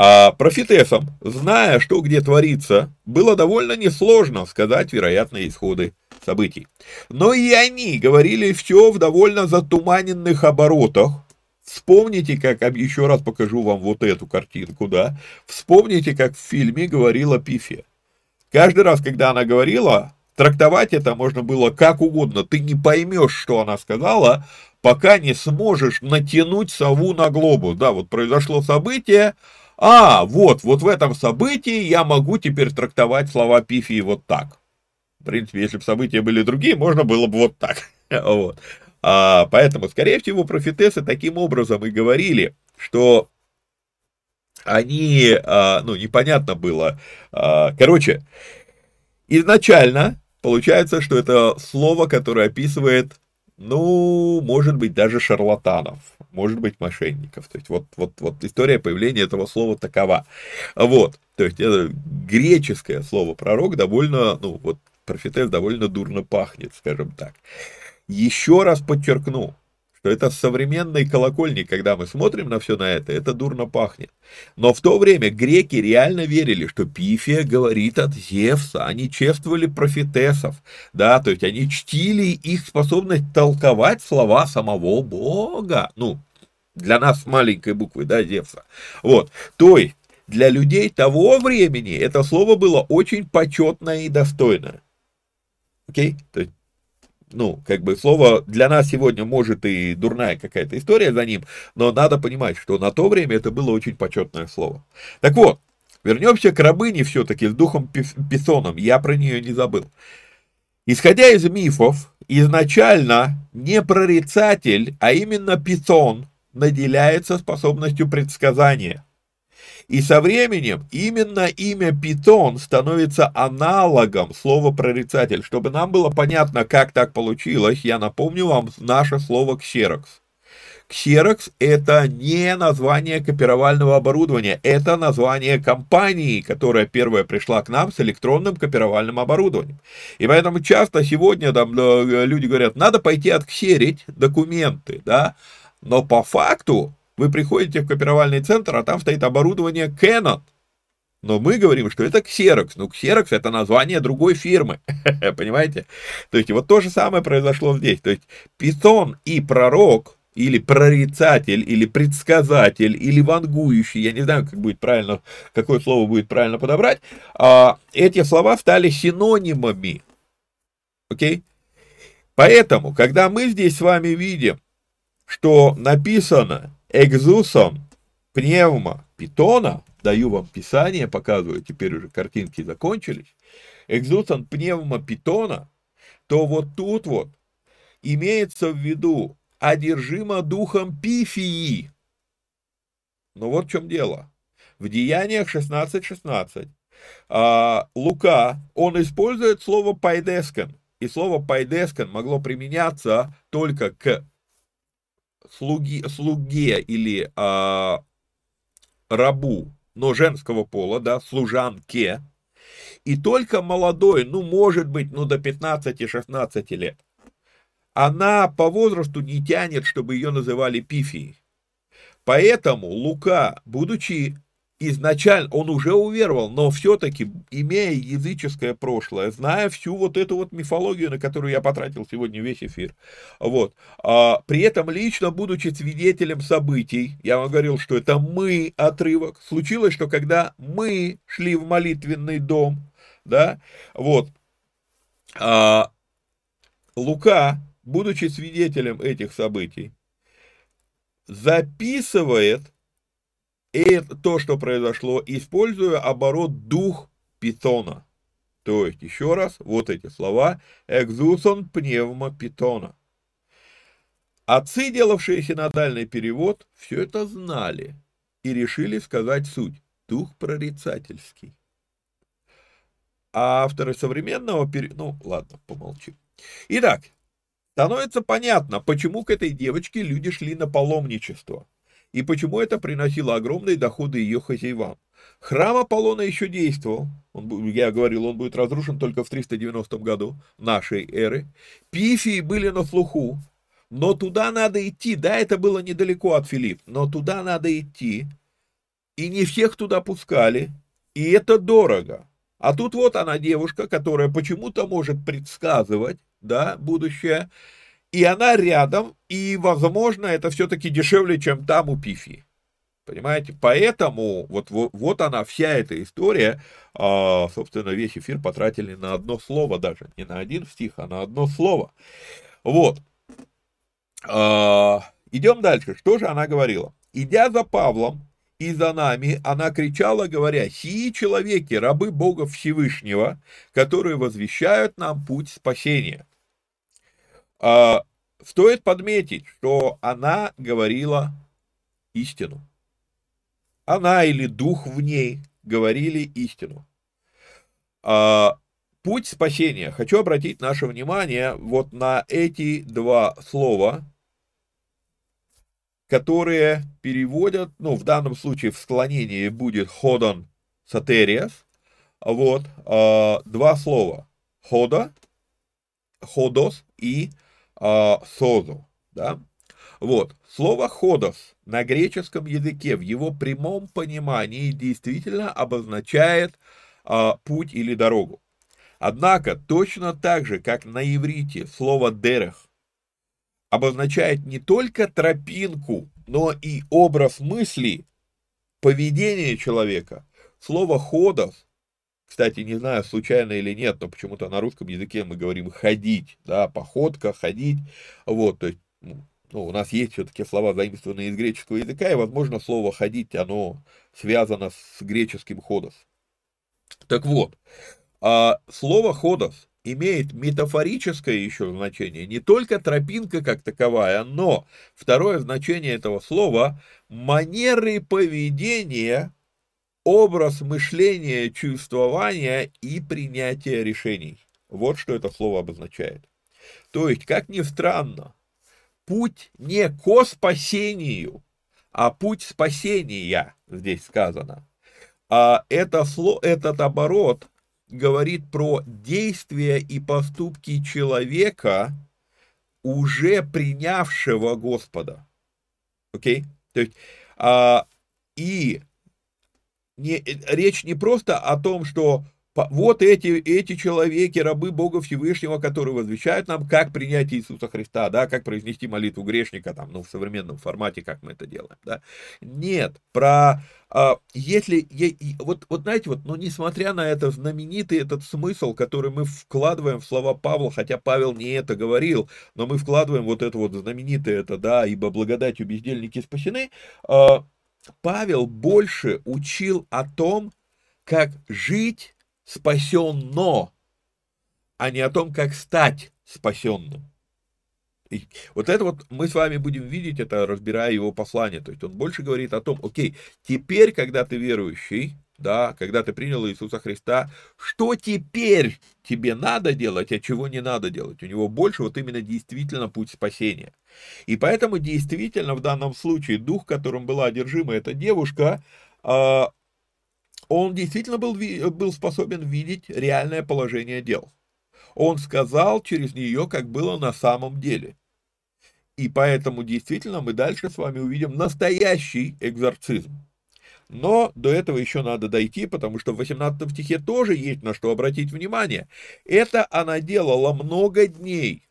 а профитесам, зная, что где творится, было довольно несложно сказать вероятные исходы событий. Но и они говорили все в довольно затуманенных оборотах, Вспомните, как, еще раз покажу вам вот эту картинку, да, вспомните, как в фильме говорила Пифия. Каждый раз, когда она говорила, трактовать это можно было как угодно, ты не поймешь, что она сказала, пока не сможешь натянуть сову на глобус. Да, вот произошло событие, а, вот, вот в этом событии я могу теперь трактовать слова Пифии вот так. В принципе, если бы события были другие, можно было бы вот так. Вот. А, поэтому, скорее всего, профитесы таким образом и говорили, что они, а, ну, непонятно было. А, короче, изначально получается, что это слово, которое описывает, ну, может быть, даже шарлатанов, может быть, мошенников. То есть вот, вот, вот история появления этого слова такова. Вот, то есть это греческое слово пророк довольно, ну, вот профитес довольно дурно пахнет, скажем так. Еще раз подчеркну, что это с современной колокольни, когда мы смотрим на все на это, это дурно пахнет. Но в то время греки реально верили, что Пифия говорит от Зевса, они чествовали профитесов, да, то есть они чтили их способность толковать слова самого Бога, ну, для нас с маленькой буквы, да, Зевса. Вот, то есть для людей того времени это слово было очень почетное и достойное. Окей? То есть ну, как бы слово для нас сегодня может и дурная какая-то история за ним, но надо понимать, что на то время это было очень почетное слово. Так вот, вернемся к рабыне все-таки с духом Писоном, я про нее не забыл. Исходя из мифов, изначально не прорицатель, а именно Писон наделяется способностью предсказания. И со временем именно имя Питон становится аналогом слова прорицатель. Чтобы нам было понятно, как так получилось, я напомню вам наше слово ксерокс. Xerox – это не название копировального оборудования, это название компании, которая первая пришла к нам с электронным копировальным оборудованием. И поэтому часто сегодня там люди говорят, надо пойти отксерить документы, да, но по факту вы приходите в копировальный центр, а там стоит оборудование Canon. Но мы говорим, что это Xerox. Ну, Xerox это название другой фирмы. Понимаете? То есть, вот то же самое произошло здесь. То есть, Python и пророк, или прорицатель, или предсказатель, или вангующий, я не знаю, как будет правильно, какое слово будет правильно подобрать, а, эти слова стали синонимами. Окей? Поэтому, когда мы здесь с вами видим, что написано экзусом пневма питона, даю вам писание, показываю, теперь уже картинки закончились, экзусом пневма питона, то вот тут вот имеется в виду одержимо духом пифии. Ну вот в чем дело. В Деяниях 16.16 16, а, Лука, он использует слово παιδίσκην. И слово παιδίσκην могло применяться только к слуги, слуге или а, рабу, но женского пола, да, служанке, и только молодой, ну, может быть, ну, до 15-16 лет, она по возрасту не тянет, чтобы ее называли пифией. Поэтому Лука, будучи изначально, он уже уверовал, но все-таки, имея языческое прошлое, зная всю вот эту вот мифологию, на которую я потратил сегодня весь эфир, вот, а, при этом лично, будучи свидетелем событий, я вам говорил, что это мы отрывок, случилось, что когда мы шли в молитвенный дом, да, вот, а, Лука, будучи свидетелем этих событий, записывает и то, что произошло, используя оборот дух питона. То есть, еще раз, вот эти слова, экзусон пневма питона. Отцы, делавшие синодальный перевод, все это знали и решили сказать суть. Дух прорицательский. А авторы современного перевода... Ну, ладно, помолчим. Итак, становится понятно, почему к этой девочке люди шли на паломничество и почему это приносило огромные доходы ее хозяевам. Храм Аполлона еще действовал, он, я говорил, он будет разрушен только в 390 году нашей эры. Пифии были на слуху, но туда надо идти, да, это было недалеко от Филипп, но туда надо идти, и не всех туда пускали, и это дорого. А тут вот она девушка, которая почему-то может предсказывать, да, будущее, и она рядом, и, возможно, это все-таки дешевле, чем там у Пифи. Понимаете? Поэтому вот, вот, вот она, вся эта история, а, собственно, весь эфир потратили на одно слово даже, не на один стих, а на одно слово. Вот. А, идем дальше. Что же она говорила? Идя за Павлом и за нами, она кричала, говоря, «Сии человеки, рабы Бога Всевышнего, которые возвещают нам путь спасения». А, стоит подметить, что она говорила истину. Она или дух в ней говорили истину. А, путь спасения. Хочу обратить наше внимание вот на эти два слова, которые переводят, ну, в данном случае в склонении будет ходон сатериас, вот, а, два слова. Хода, ходос и э, созу, да? Вот, слово «ходос» на греческом языке в его прямом понимании действительно обозначает э, путь или дорогу. Однако, точно так же, как на иврите слово «дерех» обозначает не только тропинку, но и образ мысли, поведение человека, слово «ходос» Кстати, не знаю, случайно или нет, но почему-то на русском языке мы говорим ходить, да, походка, ходить, вот, то есть, ну, ну у нас есть все-таки слова, заимствованные из греческого языка, и, возможно, слово ходить, оно связано с греческим ходос. Так вот, а слово ходос имеет метафорическое еще значение, не только тропинка как таковая, но второе значение этого слова – манеры поведения образ мышления, чувствования и принятия решений. Вот что это слово обозначает. То есть, как ни странно, путь не ко спасению, а путь спасения здесь сказано. А это, этот оборот говорит про действия и поступки человека, уже принявшего Господа. Окей? Okay? То есть, а, и не, э, речь не просто о том, что вот эти, эти человеки, рабы Бога Всевышнего, которые возвещают нам, как принять Иисуса Христа, да, как произнести молитву грешника, там, ну, в современном формате, как мы это делаем, да. Нет, про, а, если, вот, вот знаете, вот, ну, несмотря на это знаменитый этот смысл, который мы вкладываем в слова Павла, хотя Павел не это говорил, но мы вкладываем вот это вот знаменитое это, да, ибо благодатью бездельники спасены, а, Павел больше учил о том, как жить спасенно, а не о том, как стать спасенным. И вот это вот мы с вами будем видеть, это разбирая его послание. То есть он больше говорит о том, окей, теперь, когда ты верующий, да, когда ты принял Иисуса Христа, что теперь тебе надо делать, а чего не надо делать. У него больше вот именно действительно путь спасения. И поэтому действительно в данном случае дух, которым была одержима эта девушка, а, он действительно был, был способен видеть реальное положение дел. Он сказал через нее, как было на самом деле. И поэтому действительно мы дальше с вами увидим настоящий экзорцизм. Но до этого еще надо дойти, потому что в 18 стихе тоже есть на что обратить внимание. Это она делала много дней.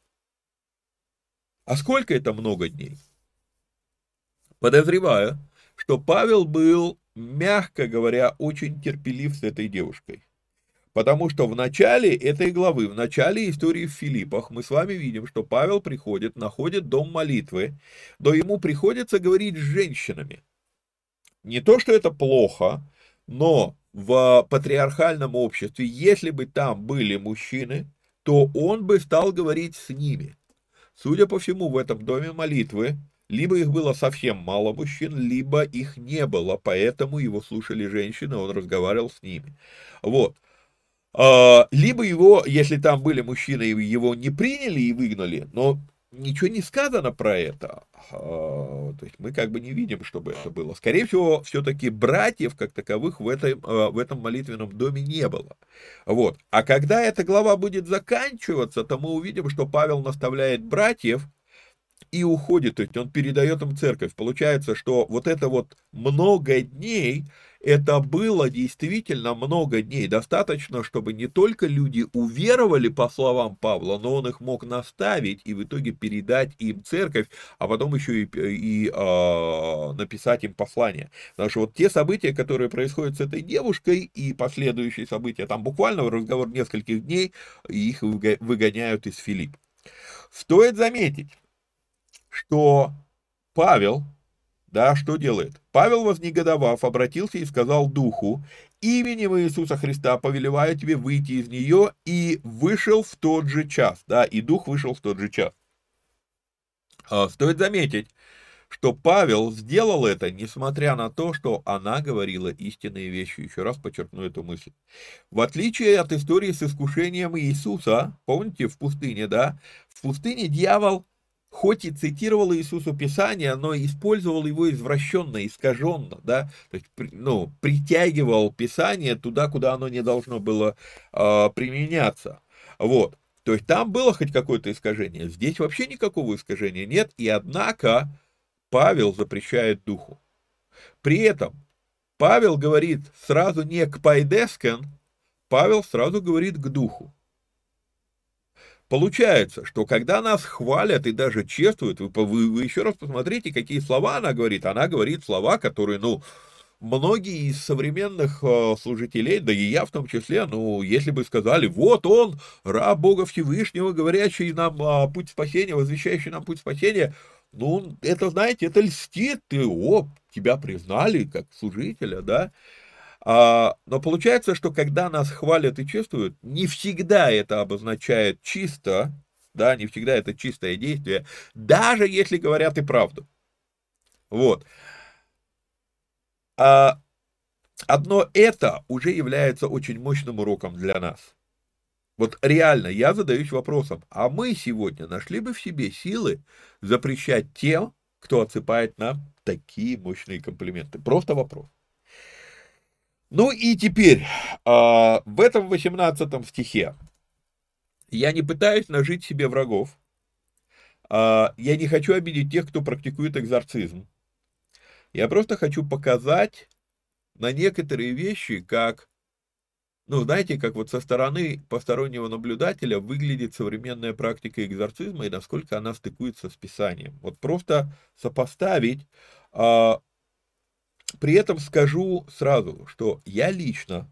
А сколько это много дней? Подозреваю, что Павел был, мягко говоря, очень терпелив с этой девушкой. Потому что в начале этой главы, в начале истории в Филиппах, мы с вами видим, что Павел приходит, находит дом молитвы, но ему приходится говорить с женщинами. Не то, что это плохо, но в патриархальном обществе, если бы там были мужчины, то он бы стал говорить с ними. Судя по всему, в этом доме молитвы либо их было совсем мало мужчин, либо их не было, поэтому его слушали женщины, он разговаривал с ними. Вот. А, либо его, если там были мужчины, его не приняли и выгнали, но ничего не сказано про это. А, то есть мы как бы не видим, чтобы это было. Скорее всего, все-таки братьев как таковых в, этой, а, в этом молитвенном доме не было. Вот. А когда эта глава будет заканчиваться, то мы увидим, что Павел наставляет братьев и уходит, то есть он передает им церковь. Получается, что вот это вот много дней, это было действительно много дней. Достаточно, чтобы не только люди уверовали по словам Павла, но он их мог наставить и в итоге передать им церковь, а потом еще и, и э, написать им послание. Потому что вот те события, которые происходят с этой девушкой и последующие события, там буквально разговор нескольких дней, их выгоняют из Филипп. Стоит заметить, что Павел, да, что делает? Павел, вознегодовав, обратился и сказал духу, именем Иисуса Христа повелеваю тебе выйти из нее, и вышел в тот же час, да, и дух вышел в тот же час. А, стоит заметить, что Павел сделал это, несмотря на то, что она говорила истинные вещи. Еще раз подчеркну эту мысль. В отличие от истории с искушением Иисуса, помните, в пустыне, да, в пустыне дьявол хоть и цитировал Иисусу Писание, но использовал его извращенно, искаженно, да, то есть, ну, притягивал Писание туда, куда оно не должно было э, применяться, вот. То есть там было хоть какое-то искажение, здесь вообще никакого искажения нет, и однако Павел запрещает духу. При этом Павел говорит сразу не к пайдескен, Павел сразу говорит к духу. Получается, что когда нас хвалят и даже чествуют, вы, вы, вы еще раз посмотрите, какие слова она говорит. Она говорит слова, которые, ну, многие из современных э, служителей, да и я в том числе, ну, если бы сказали, вот он, раб Бога Всевышнего, говорящий нам э, путь спасения, возвещающий нам путь спасения, ну, это, знаете, это льстит, ты, о, тебя признали как служителя, да, а, но получается, что когда нас хвалят и чувствуют, не всегда это обозначает чисто, да, не всегда это чистое действие, даже если говорят и правду. Вот. А одно это уже является очень мощным уроком для нас. Вот реально, я задаюсь вопросом, а мы сегодня нашли бы в себе силы запрещать тем, кто отсыпает нам такие мощные комплименты? Просто вопрос. Ну и теперь, а, в этом 18 стихе я не пытаюсь нажить себе врагов, а, я не хочу обидеть тех, кто практикует экзорцизм. Я просто хочу показать на некоторые вещи, как, ну, знаете, как вот со стороны постороннего наблюдателя выглядит современная практика экзорцизма и насколько она стыкуется с Писанием. Вот просто сопоставить а, при этом скажу сразу, что я лично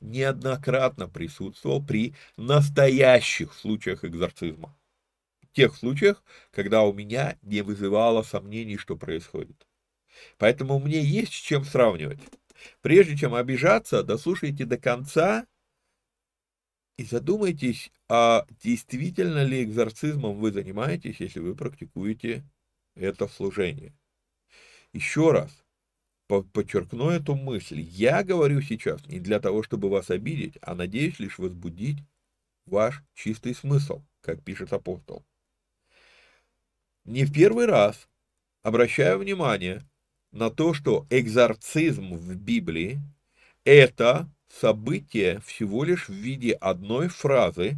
неоднократно присутствовал при настоящих случаях экзорцизма. Тех случаях, когда у меня не вызывало сомнений, что происходит. Поэтому мне есть с чем сравнивать. Прежде чем обижаться, дослушайте до конца и задумайтесь, а действительно ли экзорцизмом вы занимаетесь, если вы практикуете это служение. Еще раз, подчеркну эту мысль. Я говорю сейчас не для того, чтобы вас обидеть, а надеюсь лишь возбудить ваш чистый смысл, как пишет апостол. Не в первый раз обращаю внимание на то, что экзорцизм в Библии – это событие всего лишь в виде одной фразы,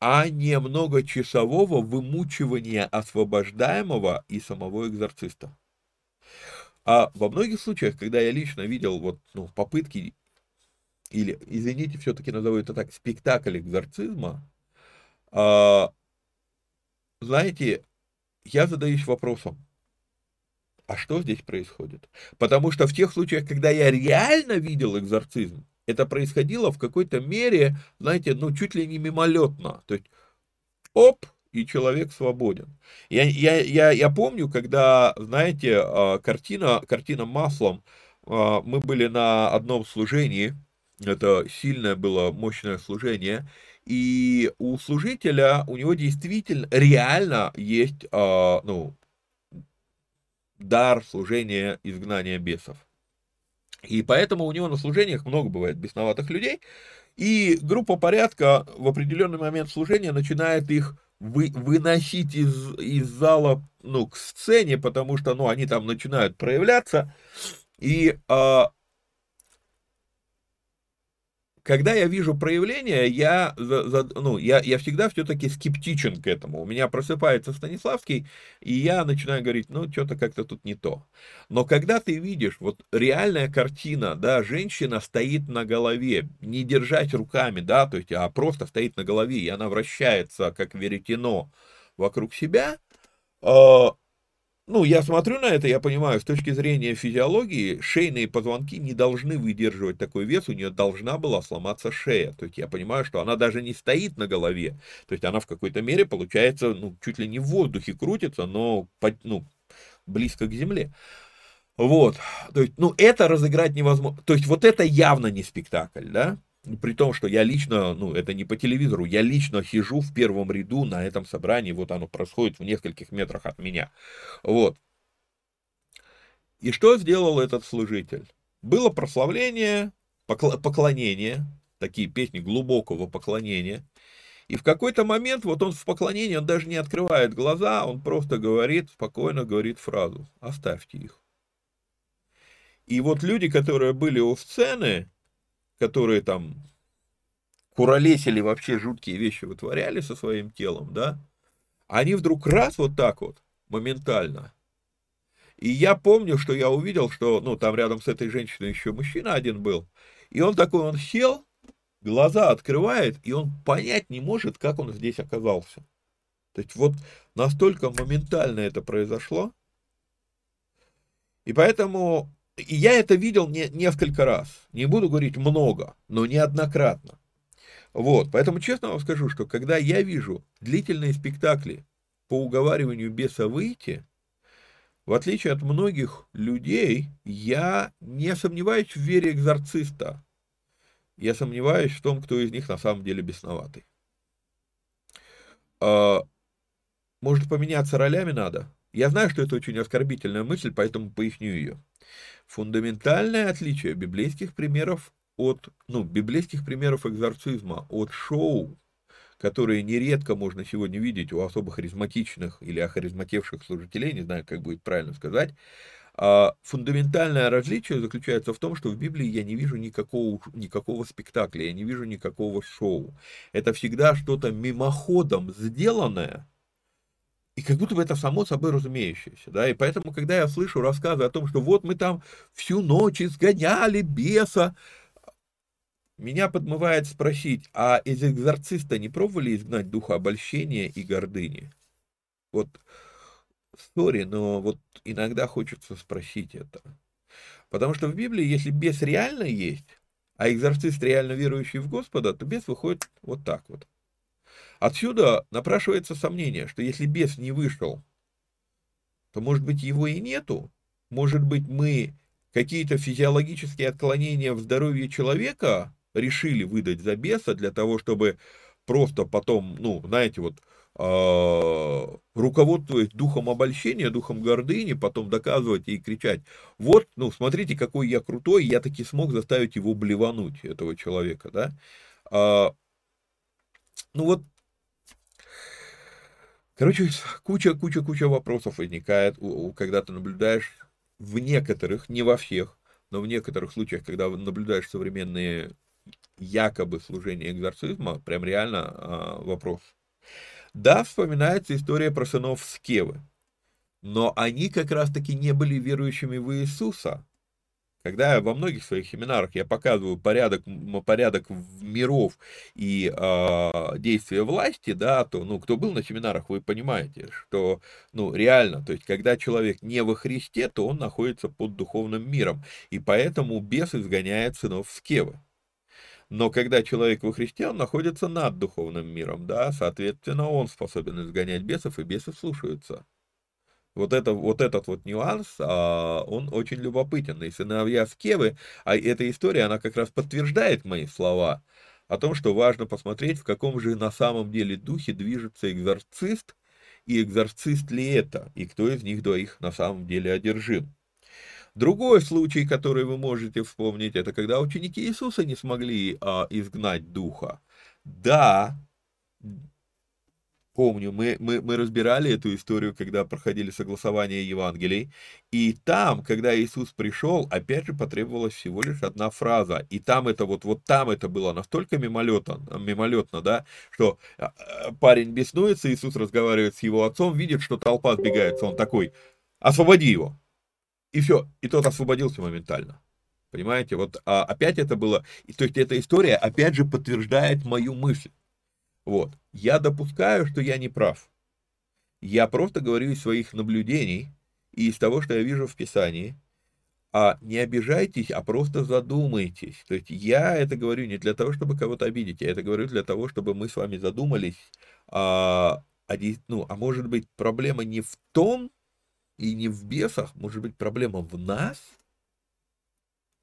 а не многочасового вымучивания освобождаемого и самого экзорциста. А во многих случаях, когда я лично видел вот, ну, попытки, или, извините, все-таки назову это так, спектакль экзорцизма, а, знаете, я задаюсь вопросом, а что здесь происходит? Потому что в тех случаях, когда я реально видел экзорцизм, это происходило в какой-то мере, знаете, ну, чуть ли не мимолетно. То есть, оп, и человек свободен. Я, я, я, я помню, когда, знаете, а, картина, картина маслом, а, мы были на одном служении, это сильное было, мощное служение, и у служителя, у него действительно, реально есть, а, ну, дар служения изгнания бесов. И поэтому у него на служениях много бывает бесноватых людей, и группа порядка в определенный момент служения начинает их вы, выносить из, из зала ну, к сцене, потому что ну, они там начинают проявляться. И а, когда я вижу проявление, я, за, за, ну, я, я всегда все-таки скептичен к этому. У меня просыпается Станиславский, и я начинаю говорить, ну, что-то как-то тут не то. Но когда ты видишь, вот реальная картина, да, женщина стоит на голове, не держать руками, да, то есть, а просто стоит на голове, и она вращается, как веретено, вокруг себя, а, ну, я смотрю на это, я понимаю, с точки зрения физиологии, шейные позвонки не должны выдерживать такой вес, у нее должна была сломаться шея. То есть я понимаю, что она даже не стоит на голове. То есть она в какой-то мере, получается, ну, чуть ли не в воздухе крутится, но ну, близко к земле. Вот, то есть, ну, это разыграть невозможно. То есть, вот это явно не спектакль, да? При том, что я лично, ну, это не по телевизору, я лично сижу в первом ряду на этом собрании, вот оно происходит в нескольких метрах от меня. Вот. И что сделал этот служитель? Было прославление, поклонение, такие песни глубокого поклонения. И в какой-то момент, вот он в поклонении, он даже не открывает глаза, он просто говорит, спокойно говорит фразу «оставьте их». И вот люди, которые были у сцены, которые там куролесили, вообще жуткие вещи вытворяли со своим телом, да, они вдруг раз вот так вот, моментально. И я помню, что я увидел, что, ну, там рядом с этой женщиной еще мужчина один был, и он такой, он сел, глаза открывает, и он понять не может, как он здесь оказался. То есть вот настолько моментально это произошло. И поэтому и я это видел не, несколько раз. Не буду говорить много, но неоднократно. Вот, поэтому честно вам скажу, что когда я вижу длительные спектакли по уговариванию беса выйти, в отличие от многих людей, я не сомневаюсь в вере экзорциста. Я сомневаюсь в том, кто из них на самом деле бесноватый. А, может поменяться ролями надо? Я знаю, что это очень оскорбительная мысль, поэтому поясню ее. Фундаментальное отличие библейских примеров от, ну, библейских примеров экзорцизма от шоу, которые нередко можно сегодня видеть у особо харизматичных или охаризматевших служителей, не знаю, как будет правильно сказать, а фундаментальное различие заключается в том, что в Библии я не вижу никакого, никакого спектакля, я не вижу никакого шоу. Это всегда что-то мимоходом сделанное, и как будто бы это само собой разумеющееся, да, и поэтому, когда я слышу рассказы о том, что вот мы там всю ночь изгоняли беса, меня подмывает спросить, а из экзорциста не пробовали изгнать духа обольщения и гордыни? Вот, сори, но вот иногда хочется спросить это. Потому что в Библии, если бес реально есть, а экзорцист реально верующий в Господа, то бес выходит вот так вот. Отсюда напрашивается сомнение, что если бес не вышел, то, может быть, его и нету. Может быть, мы какие-то физиологические отклонения в здоровье человека решили выдать за беса для того, чтобы просто потом, ну, знаете, вот, э, руководствуясь духом обольщения, духом гордыни, потом доказывать и кричать, вот, ну, смотрите, какой я крутой, я таки смог заставить его блевануть, этого человека, да. Э, ну вот Короче, куча-куча-куча вопросов возникает, когда ты наблюдаешь в некоторых, не во всех, но в некоторых случаях, когда наблюдаешь современные якобы служение экзорцизма, прям реально а, вопрос. Да, вспоминается история про сынов Скевы, но они как раз-таки не были верующими в Иисуса. Когда во многих своих семинарах я показываю порядок, порядок миров и э, действия власти, да, то, ну, кто был на семинарах, вы понимаете, что, ну, реально, то есть, когда человек не во Христе, то он находится под духовным миром, и поэтому бес изгоняет сынов Скевы. Но когда человек во Христе, он находится над духовным миром, да, соответственно, он способен изгонять бесов, и бесы слушаются. Вот, это, вот этот вот нюанс, а, он очень любопытен. И сыновья Скевы, а эта история, она как раз подтверждает мои слова о том, что важно посмотреть, в каком же на самом деле духе движется экзорцист, и экзорцист ли это, и кто из них двоих на самом деле одержим. Другой случай, который вы можете вспомнить, это когда ученики Иисуса не смогли а, изгнать духа. Да, помню, мы, мы, мы разбирали эту историю, когда проходили согласование Евангелий, и там, когда Иисус пришел, опять же потребовалась всего лишь одна фраза, и там это вот, вот там это было настолько мимолетно, мимолетно, да, что а, а, парень беснуется, Иисус разговаривает с его отцом, видит, что толпа сбегается, он такой, освободи его, и все, и тот освободился моментально. Понимаете, вот а, опять это было, то есть эта история опять же подтверждает мою мысль. Вот. Я допускаю, что я не прав. Я просто говорю из своих наблюдений и из того, что я вижу в Писании. А не обижайтесь, а просто задумайтесь. То есть я это говорю не для того, чтобы кого-то обидеть, я это говорю для того, чтобы мы с вами задумались, а, а, ну, а может быть проблема не в том и не в бесах, может быть проблема в нас?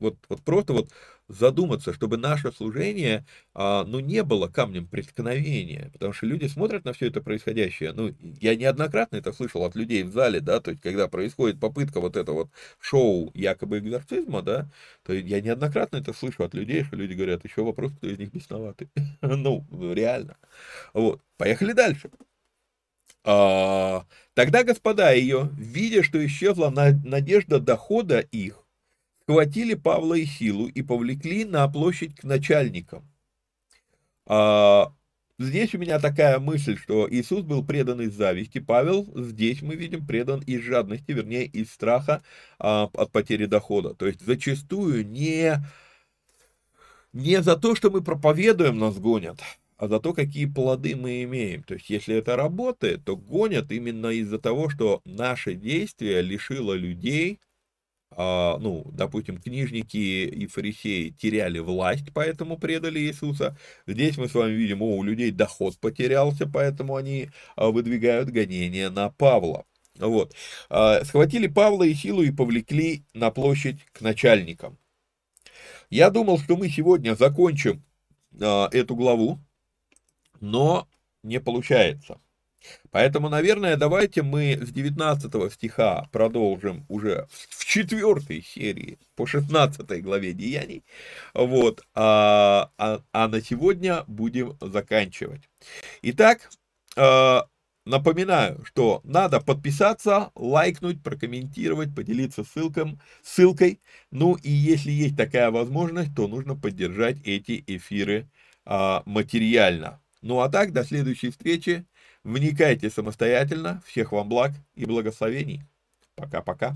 Вот, вот просто вот задуматься, чтобы наше служение, а, ну, не было камнем преткновения, потому что люди смотрят на все это происходящее, ну, я неоднократно это слышал от людей в зале, да, то есть, когда происходит попытка вот этого вот шоу якобы экзорцизма, да, то я неоднократно это слышу от людей, что люди говорят, еще вопрос, кто из них бесноватый, ну, реально, вот, поехали дальше. А, тогда господа ее, видя, что исчезла надежда дохода их, схватили Павла и Силу и повлекли на площадь к начальникам. А, здесь у меня такая мысль, что Иисус был предан из зависти, Павел здесь мы видим предан из жадности, вернее из страха а, от потери дохода. То есть зачастую не, не за то, что мы проповедуем, нас гонят, а за то, какие плоды мы имеем. То есть, если это работает, то гонят именно из-за того, что наше действие лишило людей ну, допустим, книжники и фарисеи теряли власть, поэтому предали Иисуса. Здесь мы с вами видим, о, у людей доход потерялся, поэтому они а, выдвигают гонения на Павла. Вот. А, схватили Павла и силу и повлекли на площадь к начальникам. Я думал, что мы сегодня закончим эту главу, но не получается. Поэтому, наверное, давайте мы с 19 стиха продолжим уже в четвертой серии по 16 главе Деяний. Вот, а, а, а на сегодня будем заканчивать. Итак, а, Напоминаю, что надо подписаться, лайкнуть, прокомментировать, поделиться ссылком, ссылкой. Ну и если есть такая возможность, то нужно поддержать эти эфиры а, материально. Ну а так, до следующей встречи. Вникайте самостоятельно. Всех вам благ и благословений. Пока-пока.